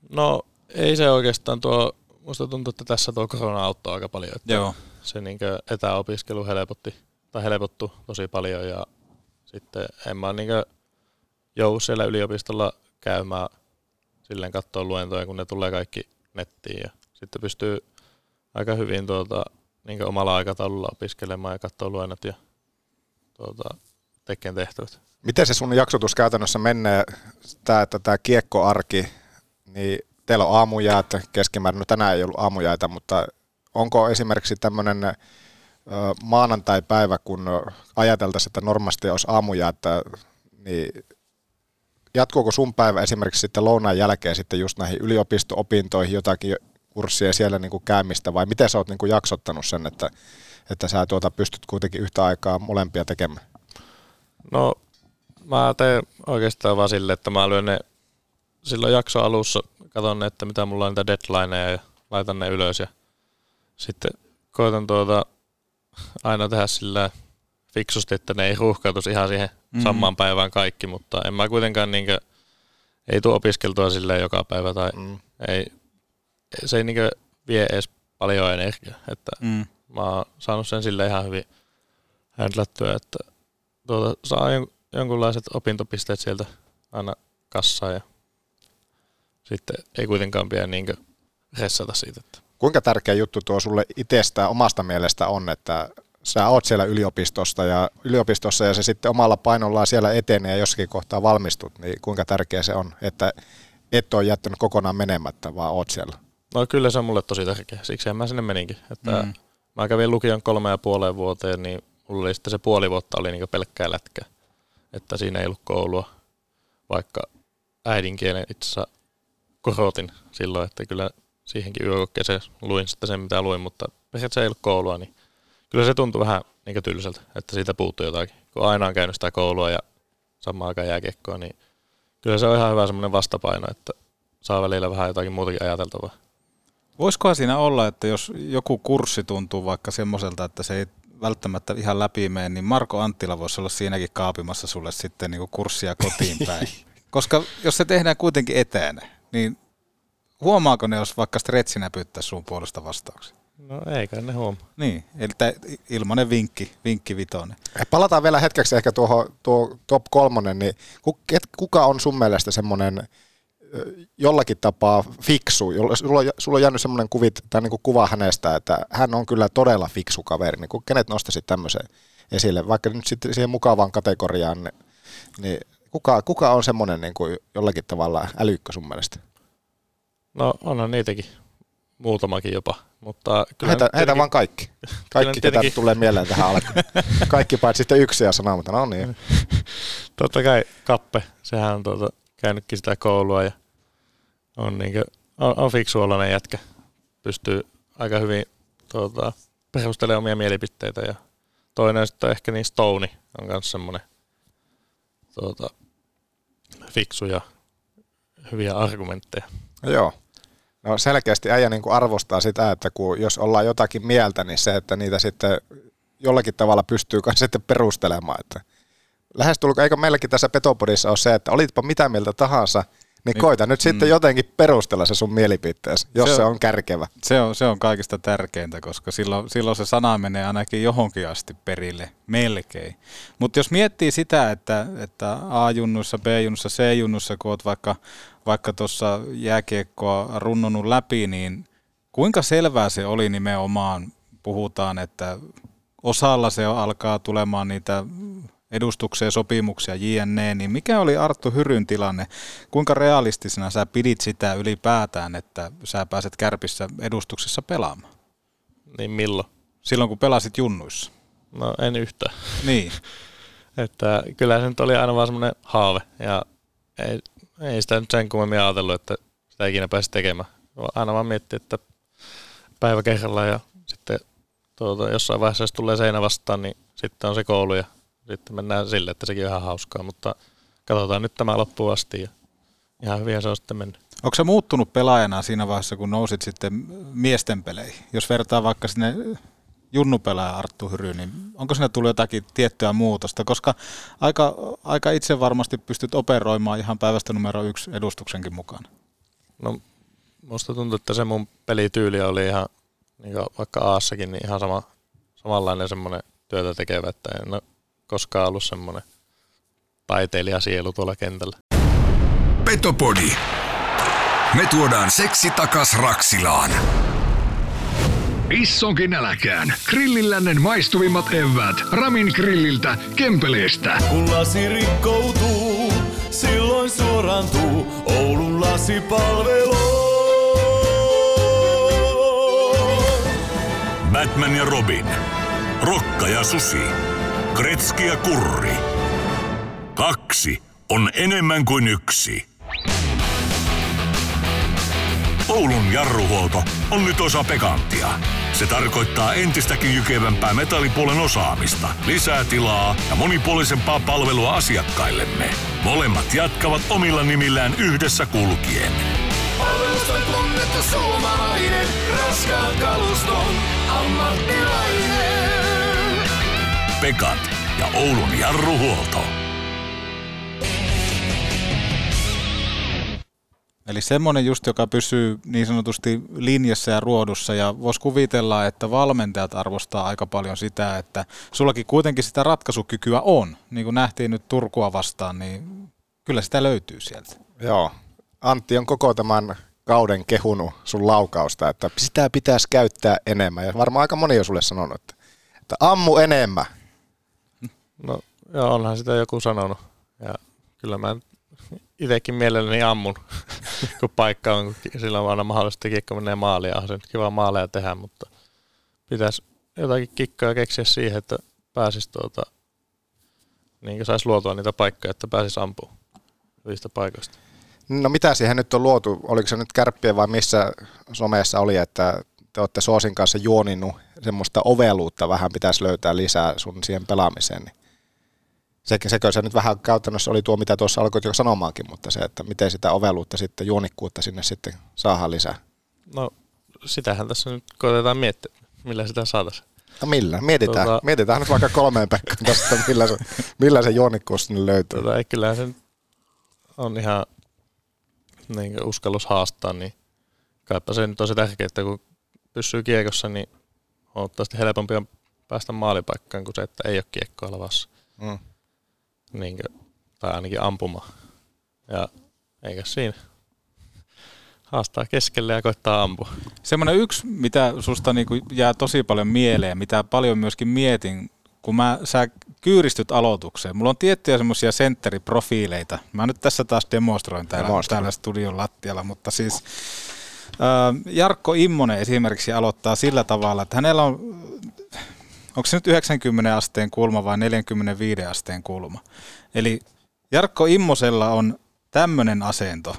No, ei se oikeastaan tuo, musta tuntuu, että tässä tuo korona auttoi aika paljon. Että Joo. Se niin etäopiskelu helpotti, tai helpottui tosi paljon ja sitten en mä niin joudu siellä yliopistolla käymään silleen katsoa luentoja, kun ne tulee kaikki nettiin ja sitten pystyy aika hyvin tuota, niin omalla aikataululla opiskelemaan ja katsoa luennot ja tuota, tekemään tehtävät. Miten se sun jaksotus käytännössä menee, tämä, että tämä kiekkoarki, niin teillä on aamujäät keskimäärin, no tänään ei ollut aamujäitä, mutta onko esimerkiksi tämmöinen maanantai-päivä, kun ajateltaisiin, että normaalisti olisi aamujäätä, niin jatkuuko sun päivä esimerkiksi sitten lounaan jälkeen sitten just näihin yliopisto-opintoihin jotakin kurssia siellä niin kuin käymistä, vai miten sä oot niin kuin jaksottanut sen, että, että sä tuota pystyt kuitenkin yhtä aikaa molempia tekemään? No mä teen oikeastaan vaan silleen, että mä lyön ne silloin jakso alussa, katson ne, että mitä mulla on niitä deadlineja ja laitan ne ylös ja sitten koitan tuota aina tehdä sillä fiksusti, että ne ei ruuhkautuisi ihan siihen Mhm. samaan päivään kaikki, mutta en mä kuitenkaan niinkö, ei tule opiskeltua silleen joka päivä tai Mm. ei, se ei niinkö vie edes paljon energiaa, että Mm. mä oon saanut sen sille ihan hyvin händlättyä, että tuota, saa jon, jonkunlaiset opintopisteet sieltä aina kassaan ja sitten ei kuitenkaan pidä niinkö ressata siitä. Että. Kuinka tärkeä juttu tuo sulle itsestään omasta mielestä on, että sä oot siellä yliopistosta ja yliopistossa ja se sitten omalla painollaan siellä etenee ja jossakin kohtaa valmistut, niin kuinka tärkeä se on, että et ole jättänyt kokonaan menemättä, vaan oot siellä. No kyllä se on mulle tosi tärkeä, siksi mä sinne meninkin. Että Mm. mm. Mä kävin lukion kolme ja puoleen vuoteen, niin mulla oli sitten se puoli vuotta oli niin pelkkää lätkää. Että siinä ei ollut koulua, vaikka äidinkielen itse asiassa korotin silloin, että kyllä siihenkin yökokkeeseen luin sitten sen, mitä luin, mutta periaatteessa ei ollut koulua, niin kyllä se tuntui vähän niin tylsältä, että siitä puuttui jotakin. Kun aina on käynyt sitä koulua ja samaan aikaan jääkiekkoa, niin kyllä se on ihan hyvä semmoinen vastapaino, että saa välillä vähän jotakin muutakin ajateltavaa. Voisikohan siinä olla, että jos joku kurssi tuntuu vaikka semmoiselta, että se ei välttämättä ihan läpi mene, niin Marko Anttila voisi olla siinäkin kaapimassa sulle sitten niin kurssia kotiin päin. Koska jos se tehdään kuitenkin etänä, niin huomaako ne, jos vaikka stretsi näpyttää sun puolesta vastauksia? No eikä ne huomaa. Niin, eli ilmanen vinkki, vinkki vitonen. Palataan vielä hetkeksi ehkä tuohon tuo top kolmonen, niin kuka on sun mielestä semmoinen jollakin tapaa fiksu, jolla, sulla, on- sulla on jäänyt semmoinen kuvit, tai niin kuin kuva hänestä, että hän on kyllä todella fiksu kaveri, niin kuin kenet nostaisit tämmöisen esille, vaikka nyt sitten siihen mukavaan kategoriaan, niin, niin kuka, kuka on semmoinen niin kuin jollakin tavalla älykkö sun mielestä? No onhan niitäkin, muutamakin jopa, mutta kyllä Heitä, heitä vaan kaikki. kyllä Kaikki, ketä tietenkin- tulee mieleen tähän alkuun. Kaikki paitsi sitten yksi ja sana, mutta no niin. Totta kai Kappe, sehän on tuota, käynytkin sitä koulua ja on, niinkö, on, on fiksu oloinen jätkä. Pystyy aika hyvin tuota, perustelemaan omia mielipiteitä ja toinen sitten on ehkä niin Stone on myös semmoinen tuota, fiksuja, hyviä argumentteja. Joo. No selkeästi äijä niin kuin arvostaa sitä, että kun jos ollaan jotakin mieltä, niin se, että niitä sitten jollakin tavalla pystyy myös sitten perustelemaan. Että lähestulkoon, eikö meilläkin tässä Petopodissa ole se, että olitpa mitä mieltä tahansa, niin, niin koita nyt mm. sitten jotenkin perustella se sun mielipiteesi, jos se on, se on kärkevä. Se on, se on kaikista tärkeintä, koska silloin, silloin se sana menee ainakin johonkin asti perille, melkein. Mutta jos miettii sitä, että, että A-junnussa, B-junnussa, C-junnussa, kun oot vaikka, vaikka tuossa jääkiekkoa runnonut läpi, niin kuinka selvää se oli nimenomaan, puhutaan, että osalla se alkaa tulemaan niitä edustuksia, sopimuksia, JNE, niin mikä oli Arttu Hyryn tilanne? Kuinka realistisena sä pidit sitä ylipäätään, että sä pääset kärpissä edustuksessa pelaamaan? Niin milloin? Silloin kun pelasit junnuissa. No en yhtään. Niin. että kyllä se nyt oli aina vaan semmoinen haave ja ei, ei sitä nyt sen kummemmin ajatellut, että sitä ikinä pääsi tekemään. Aina vaan miettii, että päivä kerrallaan ja sitten tuota, jossain vaiheessa, jos tulee seinä vastaan, niin sitten on se koulu ja sitten mennään sille, että sekin on ihan hauskaa, mutta katsotaan nyt tämä loppuun asti ja ihan hyvin se on sitten mennyt. Onko se muuttunut pelaajana siinä vaiheessa, kun nousit sitten miesten peleihin? Jos vertaa vaikka sinne junnupelaaja Arttu Hyry, niin onko sinne tullut jotakin tiettyä muutosta? Koska aika, aika itse varmasti pystyt operoimaan ihan päivästä numero yksi edustuksenkin mukaan. No musta tuntuu, että se mun pelityyli oli ihan, niin vaikka Aassakin, niin ihan sama, samanlainen semmoinen työtä tekevä, että en ole koskaan ollut semmoinen taiteilijasielu tuolla kentällä. Petopodi. Me tuodaan seksi takas Raksilaan. Issonkin äläkään. Grillillännen maistuvimmat evät. Ramin grilliltä, Kempeleestä. Kun lasi rikkoutuu, silloin suorantuu Oulun lasipalvelu. Batman ja Robin. Rokka ja Susi. Kretski ja Kurri. Kaksi on enemmän kuin yksi. Oulun jarruhuolto on nyt osa Pekantia. Se tarkoittaa entistäkin jykevämpää metallipuolen osaamista, lisää tilaa ja monipuolisempaa palvelua asiakkaillemme. Molemmat jatkavat omilla nimillään yhdessä kulkien. Palvelusta tunnettu suomalainen, raskaan kaluston ammattilainen. Pekat ja Oulun jarruhuolto. Eli semmoinen just, joka pysyy niin sanotusti linjassa ja ruodussa ja voisi kuvitella, että valmentajat arvostaa aika paljon sitä, että sullakin kuitenkin sitä ratkaisukykyä on. Niin kuin nähtiin nyt Turkua vastaan, niin kyllä sitä löytyy sieltä. Joo. Antti on koko tämän kauden kehunut sun laukausta, että sitä pitäisi käyttää enemmän. Ja varmaan aika moni on sulle sanonut, että, että ammu enemmän. No joo, onhan sitä joku sanonut. Ja kyllä mä itsekin mielelläni ammun, kun paikka on, kun silloin on aina mahdollista kiekko menee maaliin. On se nyt kiva maaleja tehdä, mutta pitäisi jotakin kikkaa keksiä siihen, että pääsisi tuota, niin saisi luotua niitä paikkoja, että pääsisi ampumaan hyvistä paikoista. No mitä siihen nyt on luotu? Oliko se nyt kärppiä vai missä somessa oli, että te olette Soosin kanssa juoninut semmoista oveluutta vähän pitäisi löytää lisää sun siihen pelaamiseen. Niin se, sekö se nyt vähän käytännössä oli tuo, mitä tuossa alkoit jo sanomaankin, mutta se, että miten sitä oveluutta sitten, juonikkuutta sinne sitten saadaan lisää. No sitähän tässä nyt koetetaan miettiä, millä sitä saataisiin. No millä? Mietitään, tuota, mietitään nyt vaikka kolmeen pekkaan tästä, millä se, millä se juonikkuus sinne löytyy. Tuota, kyllä se on ihan niin uskallus haastaa, niin kaipa se nyt on se tärkeää, että kun pysyy kiekossa, niin on huomattavasti helpompi päästä maalipaikkaan kuin se, että ei ole kiekkoa lavassa. Mm. Niin kuin, tai ainakin ampuma. Ja eikä siinä haastaa keskelle ja koittaa ampua. Semmoinen yksi, mitä susta niinku jää tosi paljon mieleen, mitä paljon myöskin mietin, kun mä, sä kyyristyt aloitukseen. Mulla on tiettyjä semmoisia sentteriprofiileita. Mä nyt tässä taas demonstroin täällä, täällä studion lattialla, mutta siis Jarkko Immonen esimerkiksi aloittaa sillä tavalla, että hänellä on, onko se nyt 90 asteen kulma vai 45 asteen kulma. Eli Jarkko Immosella on tämmöinen asento,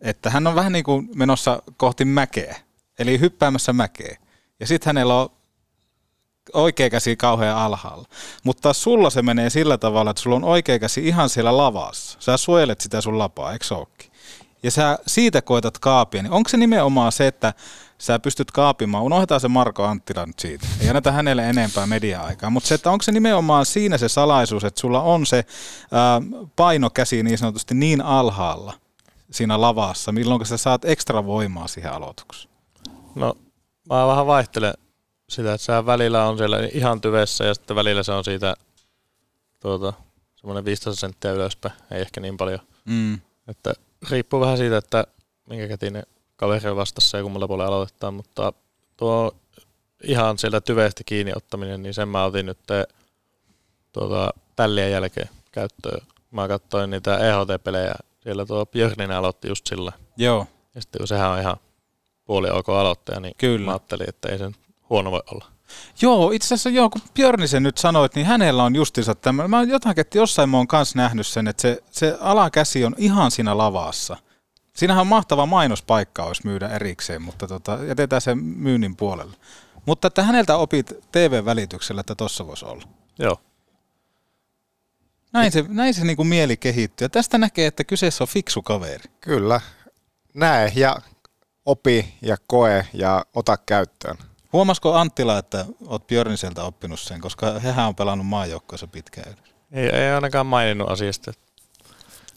että hän on vähän niin kuin menossa kohti mäkeä, eli hyppäämässä mäkeä. Ja sitten hänellä on oikea käsi kauhean alhaalla. Mutta sulla se menee sillä tavalla, että sulla on oikea käsi ihan siellä lavassa. Sä suojelet sitä sun lapaa, eikö ookin? Ja sä siitä koetat kaapia, niin onko se nimenomaan se, että sä pystyt kaapimaan, unohdetaan se Marko Anttila nyt siitä, ei anneta hänelle enempää media-aikaa, mutta se, että onko se nimenomaan siinä se salaisuus, että sulla on se ää, painokäsi niin sanotusti niin alhaalla siinä lavassa, milloin sä saat ekstra voimaa siihen aloitukseen? No, mä vähän vaihtelen sitä, että sehän välillä on siellä ihan tyvessä ja sitten välillä se on siitä tuota, semmoinen 15 senttiä ylöspäin, ei ehkä niin paljon. Mm. Että riippuu vähän siitä, että minkä kätinen kaveri vastassa ja kummalla puolella aloitetaan, mutta tuo ihan sieltä tyveestä kiinni ottaminen, niin sen mä otin nyt tuota, tällien jälkeen käyttöön. Mä katsoin niitä EHT-pelejä, siellä tuo Björninen aloitti just sillä. Joo. Ja sitten kun sehän on ihan puoli ok aloittaja, niin Kyllä. mä ajattelin, että ei sen huono voi olla. Joo, itse asiassa joo, kun Björnisen nyt sanoit, niin hänellä on justiinsa tämmöinen, mä jotakin, että jossain mä oon kanssa nähnyt sen, että se, se alakäsi on ihan siinä lavassa. Siinähän on mahtava mainospaikka olisi myydä erikseen, mutta tota, jätetään sen myynnin puolelle. Mutta että häneltä opit TV-välityksellä, että tossa voisi olla. Joo. Näin se, näin se niin kuin mieli kehittyy. Ja tästä näkee, että kyseessä on fiksu kaveri. Kyllä. Näe ja opi ja koe ja ota käyttöön. Huomasiko Anttila, että oot Björniseltä oppinut sen, koska hehän on pelannut maajoukkoissa pitkään yhdessä? Ei, ei ainakaan maininnut asiasta.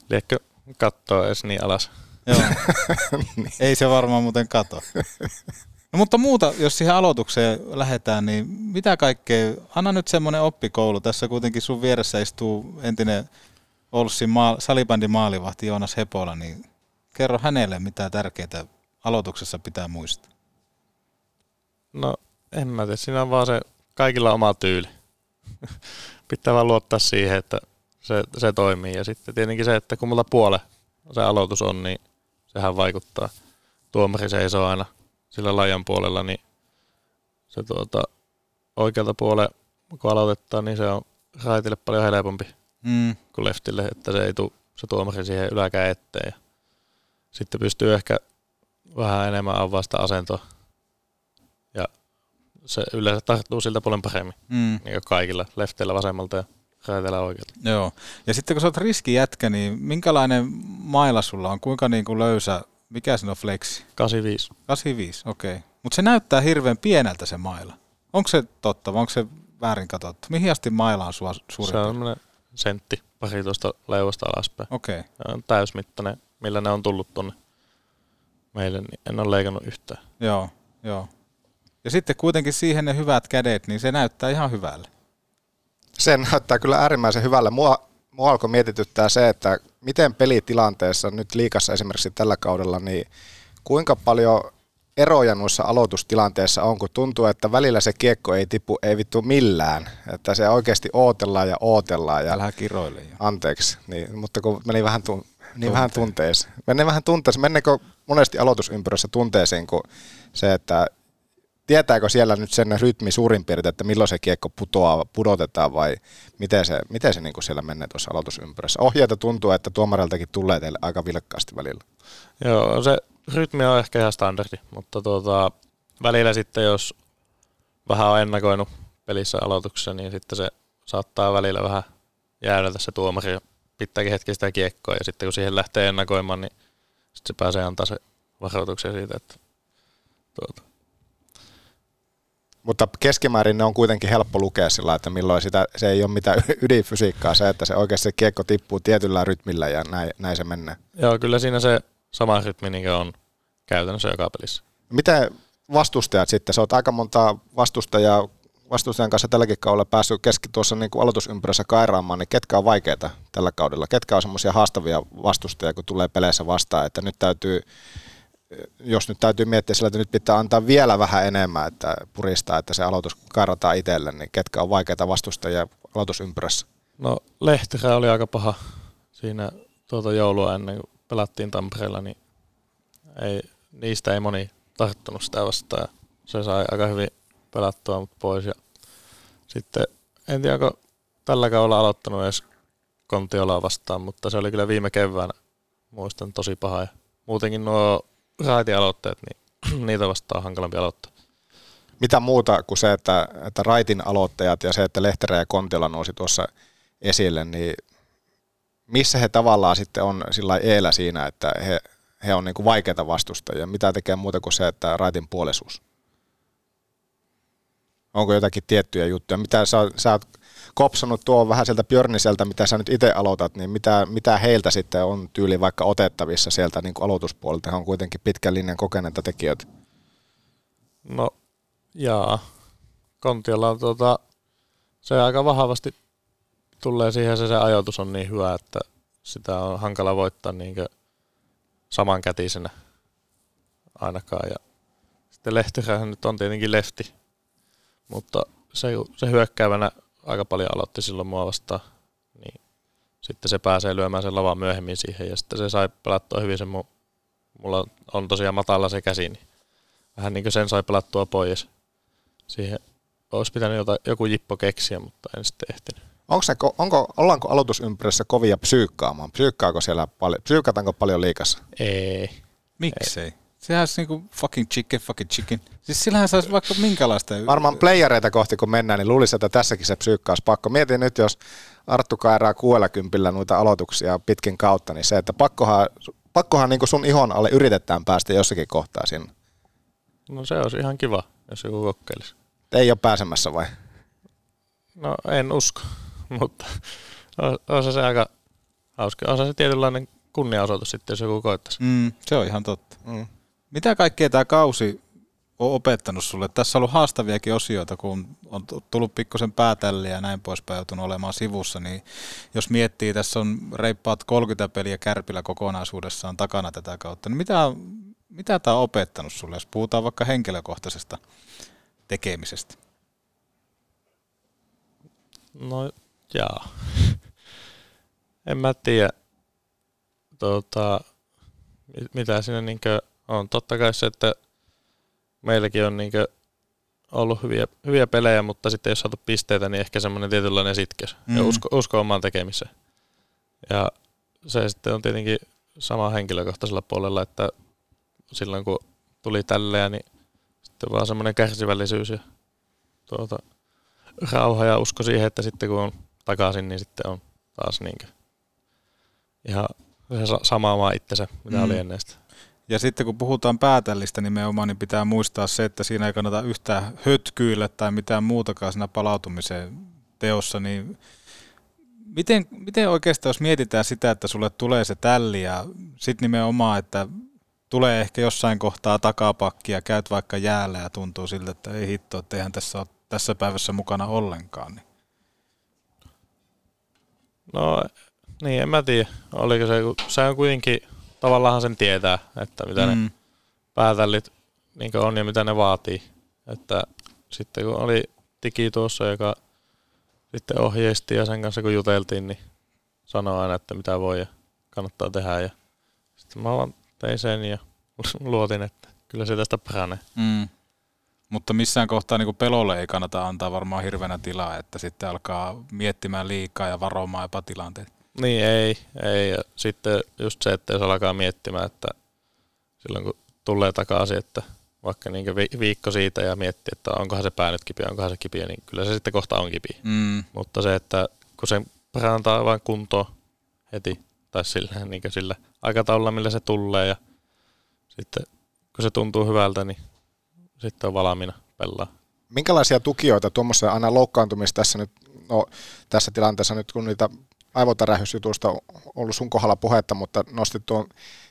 Liekö katsoa edes niin alas. Joo. Ei se varmaan muuten kato. No mutta muuta, jos siihen aloitukseen lähdetään, niin mitä kaikkea, anna nyt semmoinen oppikoulu. Tässä kuitenkin sun vieressä istuu entinen Olssin maal, salibändin maalivahti Joonas Hepola, niin kerro hänelle, mitä tärkeää aloituksessa pitää muistaa. No en mä tiedä, siinä on vaan se kaikilla oma tyyli. Pitää vaan luottaa siihen, että se, se toimii. Ja sitten tietenkin se, että kun mulla puole se aloitus on, niin sehän vaikuttaa. Tuomari seisoo aina sillä lajan puolella, niin se tuota, oikealta puolella, kun aloitetaan, niin se on raitille paljon helpompi Mm. kuin leftille, että se ei tule se tuomari siihen yläkään eteen. Ja sitten pystyy ehkä vähän enemmän avaa sitä asentoa. Ja se yleensä tarttuu siltä puolen paremmin. Mm. Niin kuin kaikilla, lefteillä vasemmalta ja raiteilla oikealta. Joo. Ja sitten kun sä oot riskijätkä, niin minkälainen maila sulla on? Kuinka niin kuin löysä, mikä siinä on flexi? 85. 85, okei. Okay. Mutta se näyttää hirveän pieneltä se maila. Onko se totta vai onko se väärin katsottu? Mihin asti maila on sua suurin Se on sentti pari tuosta leuasta alaspäin. Okei. Se on täysmittainen, millä ne on tullut tonne meille, niin en ole leikannut yhtään. Joo, joo. Ja sitten kuitenkin siihen ne hyvät kädet, niin se näyttää ihan hyvälle. Se näyttää kyllä äärimmäisen hyvälle. Mua, mua alkoi mietityttää se, että miten pelitilanteessa nyt liikassa esimerkiksi tällä kaudella, niin kuinka paljon eroja noissa aloitustilanteissa on, kun tuntuu, että välillä se kiekko ei tipu, ei vittu millään. Että se oikeasti ootellaan ja ootellaan. Ja, Älä kiroile jo. Anteeksi, niin, mutta kun meni vähän, tun, niin vähän tunteeseen. Meni vähän tunteeseen. Menneekö monesti aloitusympyrässä tunteeseen, kun se, että tietääkö siellä nyt sen rytmi suurin piirtein, että milloin se kiekko putoaa, pudotetaan vai miten se, miten se niin kuin siellä menee tuossa aloitusympyrässä. Ohjeita tuntuu, että tuomariltakin tulee teille aika vilkkaasti välillä. Joo, se rytmi on ehkä ihan standardi, mutta tuota, välillä sitten jos vähän on ennakoinut pelissä aloituksessa, niin sitten se saattaa välillä vähän jäädä se tuomari pitääkin hetki sitä kiekkoa ja sitten kun siihen lähtee ennakoimaan, niin sitten se pääsee antaa se varoituksen siitä, että tuota, Mutta keskimäärin ne on kuitenkin helppo lukea sillä, että milloin sitä, se ei ole mitään ydinfysiikkaa, se, että se oikeasti se kiekko tippuu tietyllä rytmillä ja näin, näin se menee. Joo, kyllä siinä se sama rytmi niin on käytännössä joka pelissä. Miten vastustajat sitten? Sä oot aika monta vastustajaa, vastustajan kanssa tälläkin kaudella päässyt keski tuossa niin kuin aloitusympyrässä kairaamaan, niin ketkä on vaikeita tällä kaudella? Ketkä on semmoisia haastavia vastustajia, kun tulee peleissä vastaan, että nyt täytyy, jos nyt täytyy miettiä sillä, että nyt pitää antaa vielä vähän enemmän, että puristaa, että se aloitus kairataan itselle, niin ketkä on vaikeita vastustajia aloitusympyrässä? No Lehterä oli aika paha siinä tuota joulua ennen kuin pelattiin Tampereella, niin ei, niistä ei moni tarttunut sitä vastaan. Se sai aika hyvin pelattua mut pois. Ja sitten en tiedä, onko tällä kaudella aloittanut edes Kontiolaa vastaan, mutta se oli kyllä viime keväänä, muistan, tosi paha. Ja muutenkin nuo raitialoitteet, niin niitä vastaan on hankalampi aloittaa. mitä muuta kuin se, että, että Raitin aloittajat ja se, että Lehterä ja Kontila nousi tuossa esille, niin missä he tavallaan sitten on sillä eellä siinä, että he, he on niin kuin vaikeita vastustajia? Mitä tekee muuta kuin se, että Raitin puolisuus? Onko jotakin tiettyjä juttuja? Mitä sä, sä oot kopsanut tuo vähän sieltä Björniseltä, mitä sä nyt itse aloitat, niin mitä, mitä heiltä sitten on tyyli vaikka otettavissa sieltä niin kuin aloituspuolelta? He on kuitenkin pitkän linjan kokeneita tekijöitä. No, jaa. Kontiolla on tuota, se aika vahvasti tulee siihen, se, se ajoitus on niin hyvä, että sitä on hankala voittaa niin samankätisenä ainakaan. Ja sitten Lehtirähän nyt on tietenkin lefti, mutta se, se hyökkäävänä aika paljon aloitti silloin mua vastaan, niin sitten se pääsee lyömään sen lavan myöhemmin siihen ja sitten se sai pelattua hyvin sen mun, mulla on tosiaan matala se käsi, niin vähän niin kuin sen sai pelattua pois. Siihen olisi pitänyt jota, joku jippo keksiä, mutta en sitten ehtinyt. Onko se, onko, ollaanko aloitusympyrässä kovia psyykkaamaan? Psyykkaako siellä paljon, psyykkataanko paljon liikassa? Ei. Miksei? Ei. Sehän olisi niinku fucking chicken, fucking chicken. Siis sillähän saisi vaikka minkälaista... Varmaan playereita kohti kun mennään, niin luulisi, että tässäkin se psyykkaus pakko. Mietin nyt, jos Arttu kairaa kuuella noita aloituksia pitkin kautta, niin se, että pakkohan, pakkohan niin sun ihon alle yritetään päästä jossakin kohtaa sinne. No se olisi ihan kiva, jos joku kokeilisi. Ei ole pääsemässä vai? No en usko, mutta on, se, se aika hauska. On se tietynlainen kunniaosoitus sitten, jos joku koittaisi. Mm, se on ihan totta. Mm. Mitä kaikkea tämä kausi on opettanut sulle? Tässä on ollut haastaviakin osioita, kun on tullut pikkusen päätälliä ja näin poispäin joutunut olemaan sivussa, niin jos miettii, tässä on reippaat 30 peliä kärpillä kokonaisuudessaan takana tätä kautta, niin mitä, mitä tämä on opettanut sulle, jos puhutaan vaikka henkilökohtaisesta tekemisestä? No jaa. en mä tiedä, tuota, mitä siinä niinkö on. Totta kai se, että meilläkin on niinkö ollut hyviä, hyviä pelejä, mutta sitten jos saatu pisteitä, niin ehkä semmoinen tietynlainen sitkeys mm. ja usko, usko omaan tekemiseen. Ja se sitten on tietenkin sama henkilökohtaisella puolella, että silloin kun tuli tälleen, niin sitten vaan semmoinen kärsivällisyys ja tuota, rauha ja usko siihen, että sitten kun on takaisin, niin sitten on taas niinkö ihan se sama maa itsensä, mitä mm. oli ennen sitä. Ja sitten kun puhutaan päätällistä nimenomaan, niin pitää muistaa se, että siinä ei kannata yhtään hötkyillä tai mitään muutakaan siinä palautumisen teossa, niin miten, miten oikeastaan, jos mietitään sitä, että sulle tulee se tälli ja sitten nimenomaan, että tulee ehkä jossain kohtaa takapakki ja käyt vaikka jäällä ja tuntuu siltä, että ei hitto, että eihän tässä ole tässä päivässä mukana ollenkaan. Niin. No niin, en mä tiedä. Oliko se, se on kuitenkin tavallaan sen tietää, että mitä mm. ne päätällit niin on ja mitä ne vaatii. Että sitten kun oli Tiki tuossa, joka sitten ohjeisti ja sen kanssa kun juteltiin, niin sanoi aina, että mitä voi ja kannattaa tehdä. Ja sitten mä vaan tein sen ja luotin, että kyllä se tästä paranee. Mm. Mutta missään kohtaa niin pelolle ei kannata antaa varmaan hirveänä tilaa, että sitten alkaa miettimään liikaa ja varomaan jopa tilanteet. Niin, ei, ei. Ja sitten just se, että jos alkaa miettimään, että silloin kun tulee takaisin, että vaikka niin viikko siitä ja miettii, että onkohan se pää nyt kipiä, onkohan se kipiä, niin kyllä se sitten kohta on kipiä. Mm. Mutta se, että kun se parantaa vain kuntoa heti, tai sillä, niin sillä aikataululla, millä se tulee, ja sitten kun se tuntuu hyvältä, niin sitten on valmiina pelaa. Minkälaisia tukijoita tuommoisessa aina loukkaantumista tässä nyt, no tässä tilanteessa nyt kun niitä aivotärähysjutusta ollut sun kohdalla puhetta, mutta nostit tuon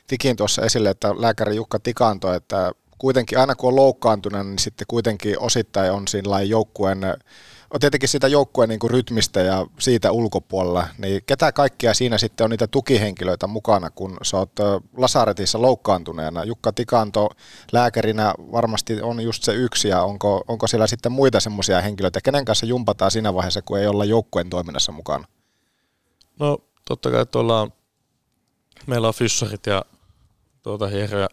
Tikin tuossa esille, että lääkäri Jukka Tikanto, että kuitenkin aina kun on loukkaantunut, niin sitten kuitenkin osittain on siinä joukkueen on tietenkin sitä joukkueen niin kuin rytmistä ja siitä ulkopuolella, niin ketä kaikkia siinä sitten on niitä tukihenkilöitä mukana, kun sä oot Lasaretissa loukkaantuneena. Jukka Tikanto lääkärinä varmasti on just se yksi, ja onko, onko siellä sitten muita semmoisia henkilöitä, kenen kanssa jumpataan siinä vaiheessa, kun ei olla joukkueen toiminnassa mukana? No totta kai tuolla on, meillä on fyssarit ja tuota hieröjä,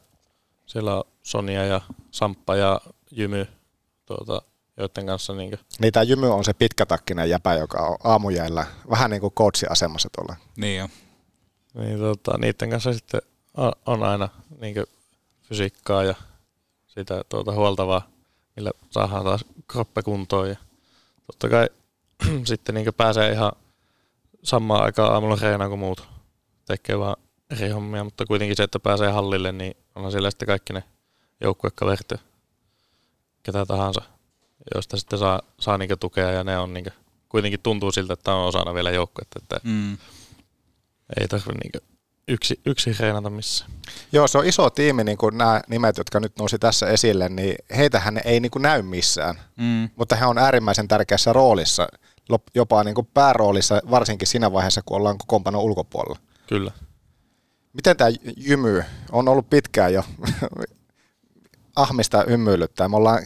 siellä on Sonia ja Samppa ja Jymy, tuota, joiden kanssa niin kuin... Niin tämä Jymy on se pitkätakkinen jäpä, joka on aamujäillä vähän niin kuin coachi-asemassa tuolla. Niin jo. Niin tuota, niiden kanssa sitten on, on aina niin fysiikkaa ja sitä tuota huoltavaa millä saadaan taas kroppe kuntoon. Ja totta kai sitten niin pääsee ihan samaan aikaan aamulla reenaan kuin muut. Tekee vaan eri hommia, mutta kuitenkin se, että pääsee hallille, niin onhan siellä sitten kaikki ne joukkuekaverit ja ketä tahansa, joista sitten saa, saa niin tukea ja ne on niin kuitenkin tuntuu siltä, että on osana vielä joukkuetta, että Mm. ei tarvitse niin yksi, yksi reenata missään. Joo, se on iso tiimi, niin kuin nämä nimet, jotka nyt nousi tässä esille, niin heitähän ei niin kuin näy missään, Mm. mutta he on äärimmäisen tärkeässä roolissa, jopa niin kuin pääroolissa, varsinkin siinä vaiheessa, kun ollaan kokoonpanon ulkopuolella. Kyllä. Miten tämä jymy on ollut pitkään jo ahmista hymyilyttää? Me ollaan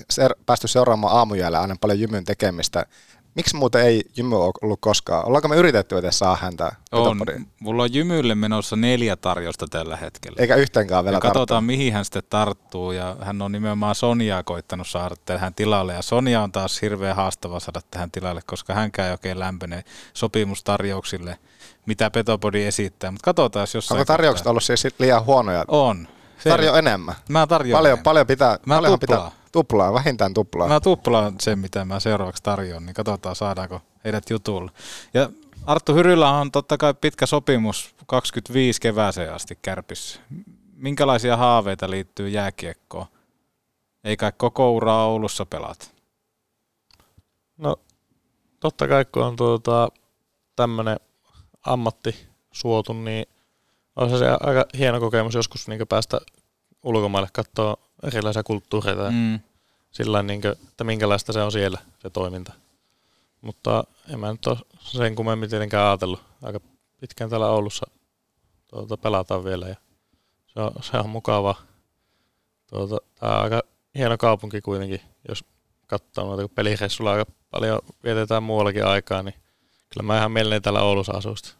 päästy seuraamaan aamujäällä aina paljon jymyn tekemistä. Miksi muuten ei jymy ollut koskaan? Ollaanko me yritetty edes saa häntä On. Mulla on Jymylle menossa neljä tarjosta tällä hetkellä. Eikä yhteenkään vielä ja katsotaan, tarttua. mihin hän sitten tarttuu. Ja hän on nimenomaan Sonjaa koittanut saada tähän tilalle. Ja Sonja on taas hirveän haastava saada tähän tilalle, koska hänkään ei oikein lämpene sopimustarjouksille, mitä Petopodi esittää. Mutta katsotaan, jos Onko tarjoukset ollut siis liian huonoja? On. Tarjo enemmän. Mä tarjoan Paljon, enemmän. paljon pitää, Mä tuplaan. pitää, tuplaa, vähintään tuplaa. Mä tuplaan sen, mitä mä seuraavaksi tarjoan, niin katsotaan saadaanko heidät jutulle. Ja Arttu Hyryllä on totta kai pitkä sopimus 25 kevääseen asti kärpissä. Minkälaisia haaveita liittyy jääkiekkoon? Ei kai koko uraa Oulussa pelat. No totta kai kun on tuota, tämmöinen ammatti suotu, niin on se aika hieno kokemus joskus niin päästä ulkomaille katsoa erilaisia kulttuureita Mm. sillä niin kuin, että minkälaista se on siellä, se toiminta. Mutta en mä nyt ole sen kummemmin tietenkään ajatellut. Aika pitkään täällä Oulussa tuota, pelataan vielä ja se on, se on mukavaa. Tuota, tämä on aika hieno kaupunki kuitenkin, jos katsoo noita, kun pelireissulla aika paljon vietetään muuallakin aikaa, niin kyllä mä ihan mielelläni täällä Oulussa asusta.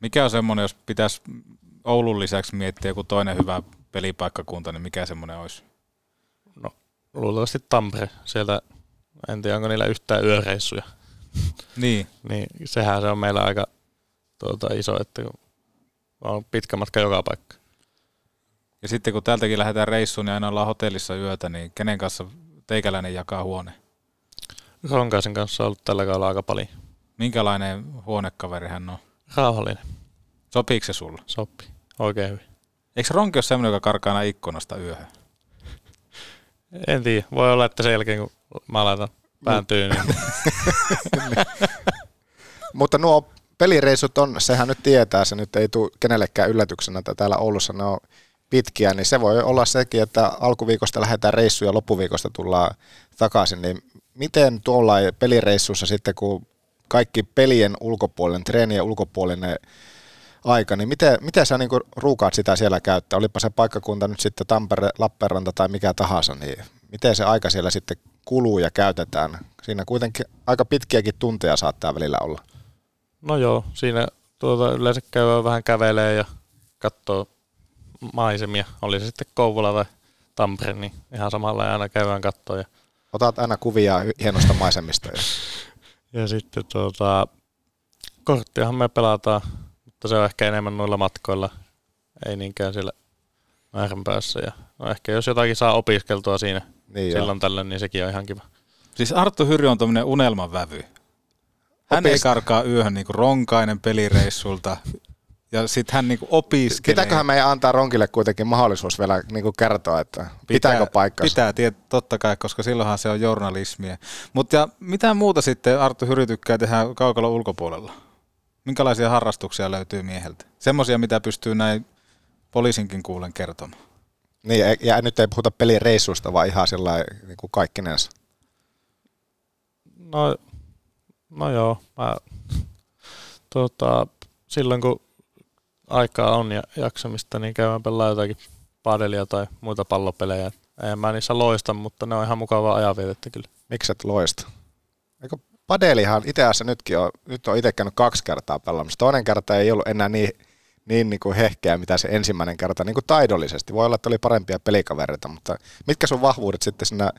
Mikä on semmoinen, jos pitäisi Oulun lisäksi miettiä joku toinen hyvä pelipaikkakunta, niin mikä semmoinen olisi? Luultavasti Tampere. Sieltä, en tiedä onko niillä yhtään yöreissuja. Niin. niin sehän se on meillä aika tuota, iso, että on pitkä matka joka paikka. Ja sitten kun täältäkin lähdetään reissuun, niin aina ollaan hotellissa yötä, niin kenen kanssa teikäläinen jakaa huone? Ronkaisen kanssa on ollut tällä kaudella aika paljon. Minkälainen huonekaveri hän on? Rauhallinen. Sopiiko se sulla? Sopii. Oikein hyvin. Eikö Ronki ole semmoinen, joka karkaa aina ikkunasta yöhön? En tiedä. Voi olla, että sen jälkeen kun mä laitan pään tyynyyn. Mutta nuo pelireissut on, sehän nyt tietää, se nyt ei tule kenellekään yllätyksenä, että täällä Oulussa ne on pitkiä, niin se voi olla sekin, että alkuviikosta lähdetään reissuun ja loppuviikosta tullaan takaisin, niin miten tuolla pelireissussa sitten, kun kaikki pelien ulkopuolinen, treenien ulkopuolinen aika, niin miten, miten sä niin ruukaat sitä siellä käyttää? Olipa se paikkakunta nyt sitten Tampere, Lappeenranta tai mikä tahansa, niin miten se aika siellä sitten kuluu ja käytetään? Siinä kuitenkin aika pitkiäkin tunteja saattaa välillä olla. No joo, siinä tuota, yleensä käy vähän kävelee ja katsoo maisemia. Oli se sitten Kouvola tai Tampere, niin ihan samalla aina käydään kattoa. Ja, Otat aina kuvia hienosta maisemista. Ja... ja sitten tuota, korttiahan me pelataan, mutta se on ehkä enemmän noilla matkoilla, ei niinkään siellä määränpäässä. Ja no ehkä jos jotakin saa opiskeltua siinä niin silloin joo. tällöin, niin sekin on ihan kiva. Siis Arttu Hyry on tämmöinen unelmanvävy. Hän ei Opis- karkaa yöhön niinku ronkainen pelireissulta ja sitten hän niinku opiskelee. Pitääköhän meidän antaa Ronkille kuitenkin mahdollisuus vielä niin kuin kertoa, että pitääkö paikkansa? Pitää, tiet, totta kai, koska silloinhan se on journalismia. Mutta ja mitä muuta sitten Arttu Hyry tykkää tehdä kaukalon ulkopuolella? Minkälaisia harrastuksia löytyy mieheltä? Semmoisia, mitä pystyy näin poliisinkin kuulen kertomaan. Niin, ja- nyt ei puhuta pelireissusta, vaan ihan sillä niin kuin kaikkinensa. No, no joo, mä, tota, silloin kun aikaa on ja jaksamista, niin käydään pelaa jotakin padelia tai muita pallopelejä. En mä niissä loista, mutta ne on ihan mukavaa ajanvietettä kyllä. Miksi et loista? Padelihan itse asiassa nytkin on, nyt on itse käynyt kaksi kertaa pelaamassa. Toinen kerta ei ollut enää niin, niin, niin kuin hehkeä, mitä se ensimmäinen kerta, niin kuin taidollisesti. Voi olla, että oli parempia pelikavereita, mutta mitkä sun vahvuudet sitten siinä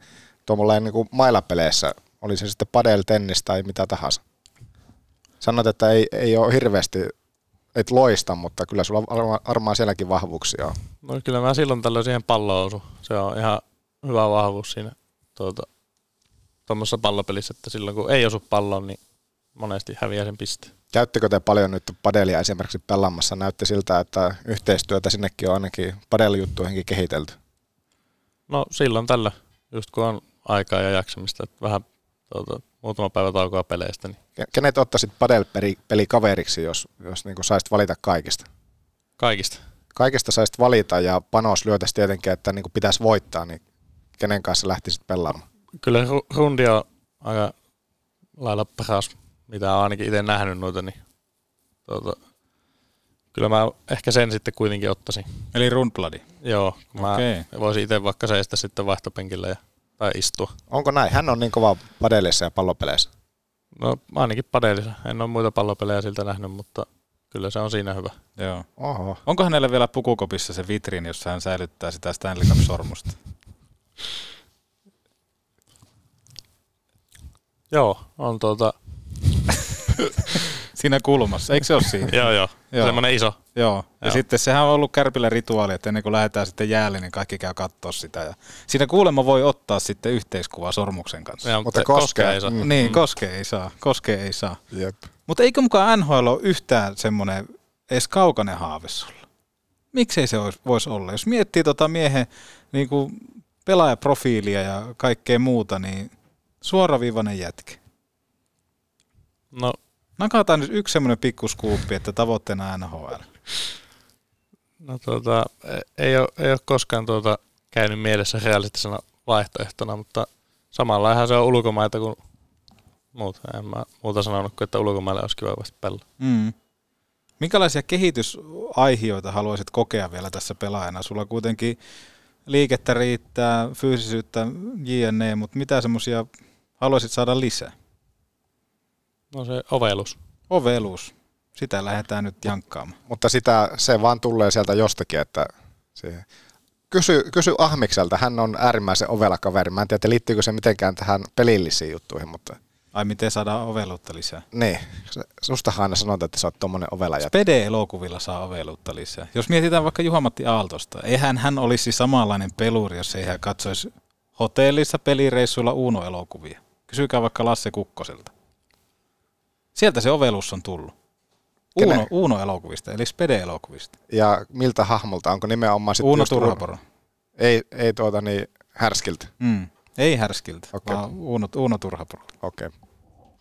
tuommoilla niin kuin mailapeleissä, oli se sitten padel, tennis tai mitä tahansa? Sanoit, että ei, ei ole hirveästi, et loista, mutta kyllä sulla varmaan, varmaan sielläkin vahvuuksia on. No kyllä mä silloin tällöin siihen palloon osun. Se on ihan hyvä vahvuus siinä tuota, tuommoisessa pallopelissä, että silloin kun ei osu palloon, niin monesti häviää sen piste. Käyttekö te paljon nyt padelia esimerkiksi pelaamassa? Näytti siltä, että yhteistyötä sinnekin on ainakin padelijuttuihinkin kehitelty. No silloin tällä, just kun on aikaa ja jaksamista, että vähän tuota, muutama päivä taukoa peleistä. Niin Kenet ottaisit padel-peli kaveriksi, jos, jos niin saisit valita kaikista? kaikista. Kaikista saisit valita ja panos lyötäisi tietenkin, että niin pitäisi voittaa, niin kenen kanssa lähtisit pelaamaan? Kyllä ru- rundi on aika lailla paras, mitä olen ainakin itse nähnyt noita, niin tuota, kyllä mä ehkä sen sitten kuitenkin ottaisin. Eli Rundbladi? Joo, mä Okei. voisin itse vaikka seistä sitten vaihtopenkillä ja, tai istua. Onko näin? Hän on niin kova padelissa ja pallopeleissä. No ainakin padelissa. En ole muita pallopelejä siltä nähnyt, mutta kyllä se on siinä hyvä. Joo. Oho. Onko hänellä vielä pukukopissa se vitriini, jossa hän säilyttää sitä Stanley Cup-sormusta? Joo, on tuota... siinä kulmassa, eikö se ole siinä? Joo, joo. Semmoinen iso. Joo. Ja Joo. sitten sehän on ollut Kärpillä rituaali, että ennen kuin lähdetään sitten jäälle, niin kaikki käy katsoa sitä. Ja siinä kuulemma voi ottaa sitten yhteiskuvaa sormuksen kanssa. Joo, mutta koskea ei saa. Mm. Niin, Mm. koskea ei saa. Koskea ei saa. Jep. Mutta eikö mukaan NHL ole yhtään semmoinen edes kaukainen haave sulla? Miksei se ois- voisi olla? Jos miettii tota miehen niin kuin pelaajaprofiilia ja kaikkea muuta, niin suoraviivainen jätkä. No, Nakataan nyt yksi semmoinen pikkuskuuppi, että tavoitteena NHL. no tuota, e- ei ole, ei ole koskaan tuota käynyt mielessä realistisena vaihtoehtona, mutta samalla se on ulkomaita kuin muut. En mä muuta sanonut kuin, että ulkomaille olisi kiva vasta pelaa. Mm. Minkälaisia kehitysaihioita haluaisit kokea vielä tässä pelaajana? Sulla kuitenkin liikettä riittää, fyysisyyttä, jne, mutta mitä semmoisia haluaisit saada lisää? No se ovellus. Ovelus. Sitä lähdetään nyt jankkaamaan. Mutta sitä, se vaan tulee sieltä jostakin, että se, kysy, kysy Ahmikselta, hän on äärimmäisen ovela kaveri. Mä en tiedä, liittyykö se mitenkään tähän pelillisiin juttuihin, mutta Ai miten saadaan oveluutta lisää? niin, sustahan aina sanotaan, että sä oot tommonen ovela. Spede-elokuvilla saa oveluutta lisää. Jos mietitään vaikka Juha-Matti Aaltosta, eihän hän olisi samanlainen peluri, jos ei hän katsoisi hotellissa pelireissuilla Uuno-elokuvia. Kysykää vaikka Lasse Kukkoselta. Sieltä se ovelus on tullut. Uuno, Kenen? Uuno-elokuvista, eli Spede-elokuvista. Ja miltä hahmolta? Onko nimenomaan sitten Uuno Turhaporo. Ei, ei tuota niin, härskiltä. Mm. Ei härskiltä, Okei. vaan Uuno, Uuno Turhapuro. Okei. Okay.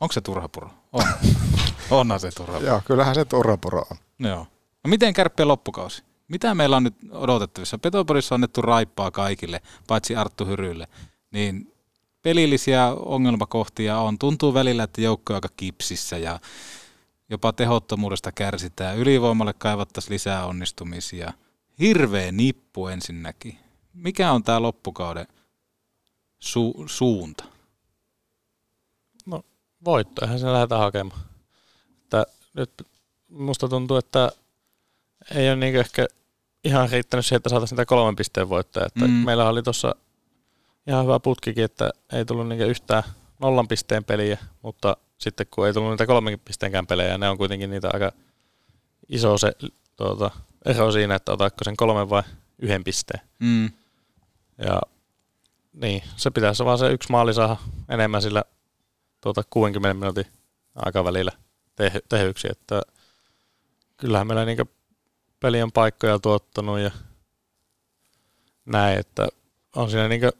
Onko se Turhapuro? On. Onhan se Turhapuro. Joo, kyllähän se Turhapuro on. Joo. No miten kärppien loppukausi? Mitä meillä on nyt odotettavissa? Petoporissa on annettu raippaa kaikille, paitsi Arttu Hyrylle. Niin pelillisiä ongelmakohtia on. Tuntuu välillä, että joukko on aika kipsissä ja jopa tehottomuudesta kärsitään. Ylivoimalle kaivattaisiin lisää onnistumisia. Hirveä nippu ensinnäkin. Mikä on tämä loppukauden su- suunta? No voitto, eihän se lähdetä hakemaan. Että nyt musta tuntuu, että ei ole niin ehkä ihan riittänyt siihen, että saataisiin niitä kolmen pisteen voittoja. Että Mm. mm. Meillä oli tuossa ihan hyvä putkikin, että ei tullut niin yhtään nollan pisteen peliä, mutta sitten kun ei tullut niitä kolmen pisteenkään pelejä, ne on kuitenkin niitä aika iso se tuota, ero siinä, että otatko sen kolmen vai yhden pisteen. Mm. Ja niin, se pitäisi vaan se yksi maali saada enemmän sillä tuota 60 minuutin aikavälillä te- tehyksi, että kyllähän meillä niinku peli on paikkoja tuottanut ja näin, että on siinä niinku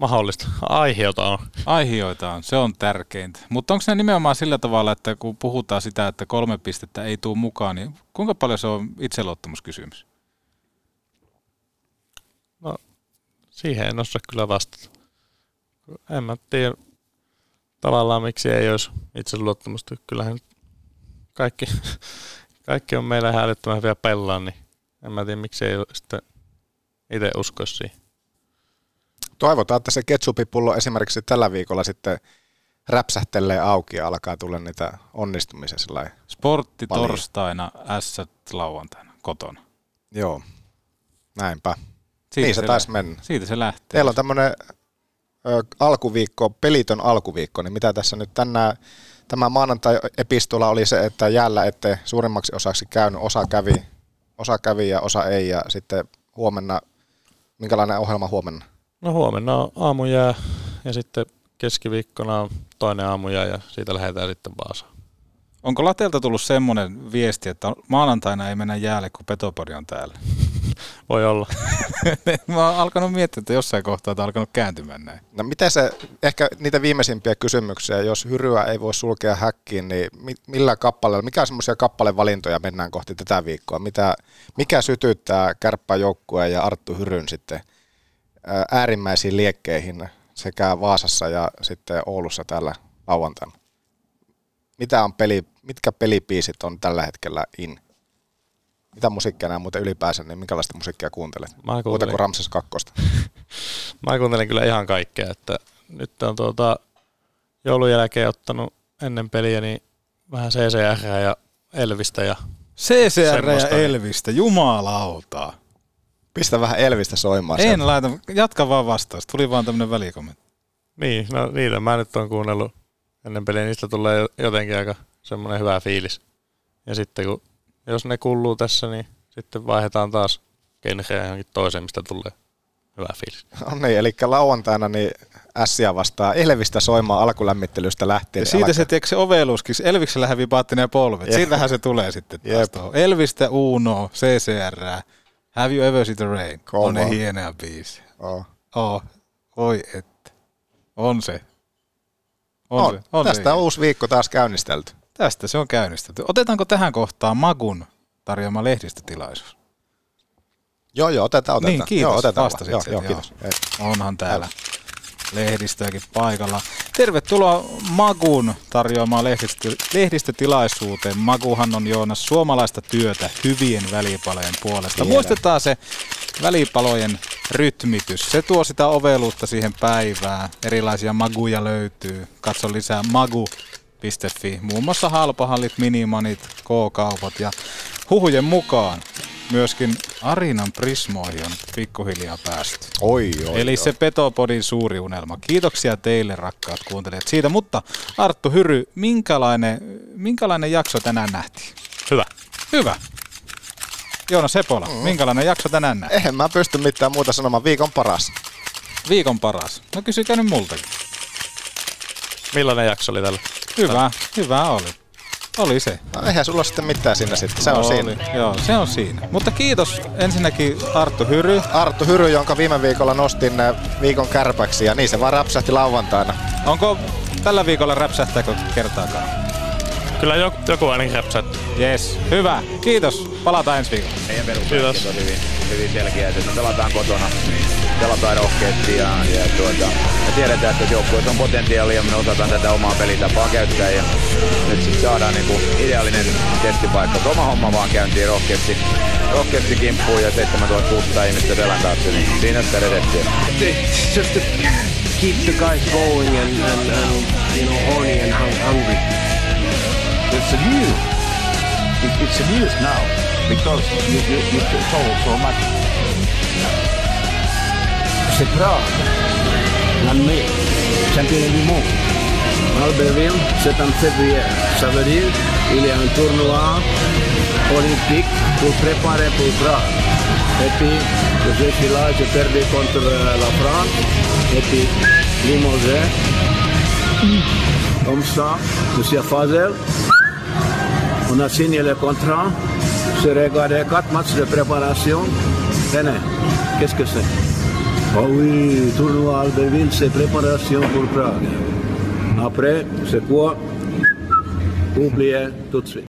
mahdollista. Aiheota on. Aihioita on, se on tärkeintä. Mutta onko se nimenomaan sillä tavalla, että kun puhutaan sitä, että kolme pistettä ei tule mukaan, niin kuinka paljon se on itseluottamuskysymys? No, siihen en osaa kyllä vastata. En mä tiedä tavallaan miksi ei olisi itseluottamusta. Kyllähän kaikki, kaikki on meillä ihan älyttömän hyviä pelaa, niin en mä tiedä miksi ei sitten itse uskoisi siihen. Toivotaan, että se ketsupipullo esimerkiksi tällä viikolla sitten räpsähtelee auki ja alkaa tulla niitä onnistumisia sillä Sportti Paljon. torstaina, S lauantaina, kotona. Joo, näinpä. Siitä niin se, se taisi mennä. siitä se lähtee. Teillä on tämmöinen alkuviikko, pelitön alkuviikko, niin mitä tässä nyt tänään, tämä maanantai-epistola oli se, että jäällä ette suurimmaksi osaksi käynyt, osa kävi, osa kävi ja osa ei, ja sitten huomenna, minkälainen ohjelma huomenna? No huomenna on aamujää ja sitten keskiviikkona on toinen aamuja ja siitä lähdetään sitten Vaasaan. Onko Latelta tullut semmoinen viesti, että maanantaina ei mennä jäälle, kun Petopori on täällä? Voi olla. Mä oon alkanut miettiä, että jossain kohtaa on alkanut kääntymään näin. No miten se, ehkä niitä viimeisimpiä kysymyksiä, jos hyryä ei voi sulkea häkkiin, niin millä kappaleella, mikä semmoisia kappalevalintoja mennään kohti tätä viikkoa? Mitä, mikä sytyttää kärppäjoukkueen ja Arttu Hyryn sitten äärimmäisiin liekkeihin sekä Vaasassa ja sitten Oulussa täällä lauantaina? Mitä on peli, mitkä pelipiisit on tällä hetkellä in? Mitä musiikkia nämä muuten ylipäänsä, niin minkälaista musiikkia kuuntelet? Mä Muuta kuin Ramses 2. Mä kuuntelen kyllä ihan kaikkea, että nyt on tuota joulun jälkeen ottanut ennen peliä niin vähän CCR ja Elvistä ja CCR ja Elvistä, jumalauta. Pistä vähän Elvistä soimaan. En sieltä. laita, jatka vaan vastaus. Tuli vaan tämmönen välikommentti. Niin, no niitä mä nyt on kuunnellut ennen peliä. Niistä tulee jotenkin aika semmoinen hyvä fiilis. Ja sitten kun jos ne kuuluu tässä, niin sitten vaihdetaan taas genreä johonkin toiseen, mistä tulee hyvä fiilis. No niin, eli lauantaina niin ässiä vastaa Elvistä soimaan alkulämmittelystä lähtien. Ja siitä alkaa. se, tiedätkö, se oveluskin, Elviksellä hävii paattinen ja polvet. Yep. Siitähän se tulee sitten taas Elvistä Uno, CCR, Have You Ever Seen the Rain? Kova. On ne hienoja biisi. Oh. oh. Oi että. On se. On, on. Se. on Tästä se on uusi viikko taas käynnistelty. Tästä se on käynnistetty. Otetaanko tähän kohtaan Magun tarjoama lehdistötilaisuus? Joo, joo, otetaan, otetaan. Niin, kiitos. Joo, otetaan Vastasit joo, joo, kiitos. Joo. Onhan täällä lehdistöäkin paikalla. Tervetuloa Magun tarjoamaan lehdistö, lehdistötilaisuuteen. Maguhan on Joonas suomalaista työtä hyvien välipalojen puolesta. Tiedän. Muistetaan se välipalojen rytmitys. Se tuo sitä oveluutta siihen päivään. Erilaisia maguja löytyy. Katso lisää magu Fi. Muun muassa halpahallit, minimanit, K-kaupat ja huhujen mukaan myöskin Arinan Prismoihin on pikkuhiljaa päästy. Oi, oi, Eli oi. se Petopodin suuri unelma. Kiitoksia teille rakkaat kuuntelijat siitä, mutta Arttu Hyry, minkälainen, minkälainen jakso tänään nähtiin? Hyvä. Hyvä. Joona Sepola, mm. minkälainen jakso tänään nähtiin? Eihän mä pysty mitään muuta sanomaan. Viikon paras. Viikon paras. No kysykää nyt multakin. Millainen jakso oli tällä? Hyvä, hyvä oli. Oli se. No eihän sulla sitten mitään siinä sitten, se on oli. siinä. Joo, se on siinä. Mutta kiitos ensinnäkin Arttu Hyry. Arttu Hyry, jonka viime viikolla nostin äh, viikon kärpäksi ja niin se vaan räpsähti lauantaina. Onko tällä viikolla räpsähtääkö kertaakaan? Kyllä joku, joku ainakin räpsähti. Yes, hyvä. Kiitos. Palataan ensi viikolla. Meidän peruspätkät on hyvin, hyvin selkeä, että me pelataan kotona pelataan rohkeasti ja, ja tuota, me tiedetään, että joukkueessa on potentiaalia ja me osataan tätä omaa pelitapaa käyttää ja nyt sitten saadaan niinku ideaalinen testipaikka. Oma homma vaan käyntiin rohkeasti, rohkeasti kimppuun ja 7600 ihmistä selän taakse, niin siinä sitä reseptiä. Just to keep the guys going and, and, and you know, horny and hungry. It's a news. It's a news now because you, you, you told so much c'est Prague, l'année, championnat du monde. Albertville, c'est en février. Ça veut dire qu'il y a un tournoi olympique pour préparer pour Prague. Et puis, je suis là, j'ai perdu contre la France. Et puis, limogé. Comme ça, Monsieur Fazel, on a signé le contrat. J'ai regardé quatre matchs de préparation. Tenez, qu'est-ce que c'est? Ah oui, tournoi Albertville, c'est préparation pour Prague. Après, c'est quoi? Oubliez tout de suite.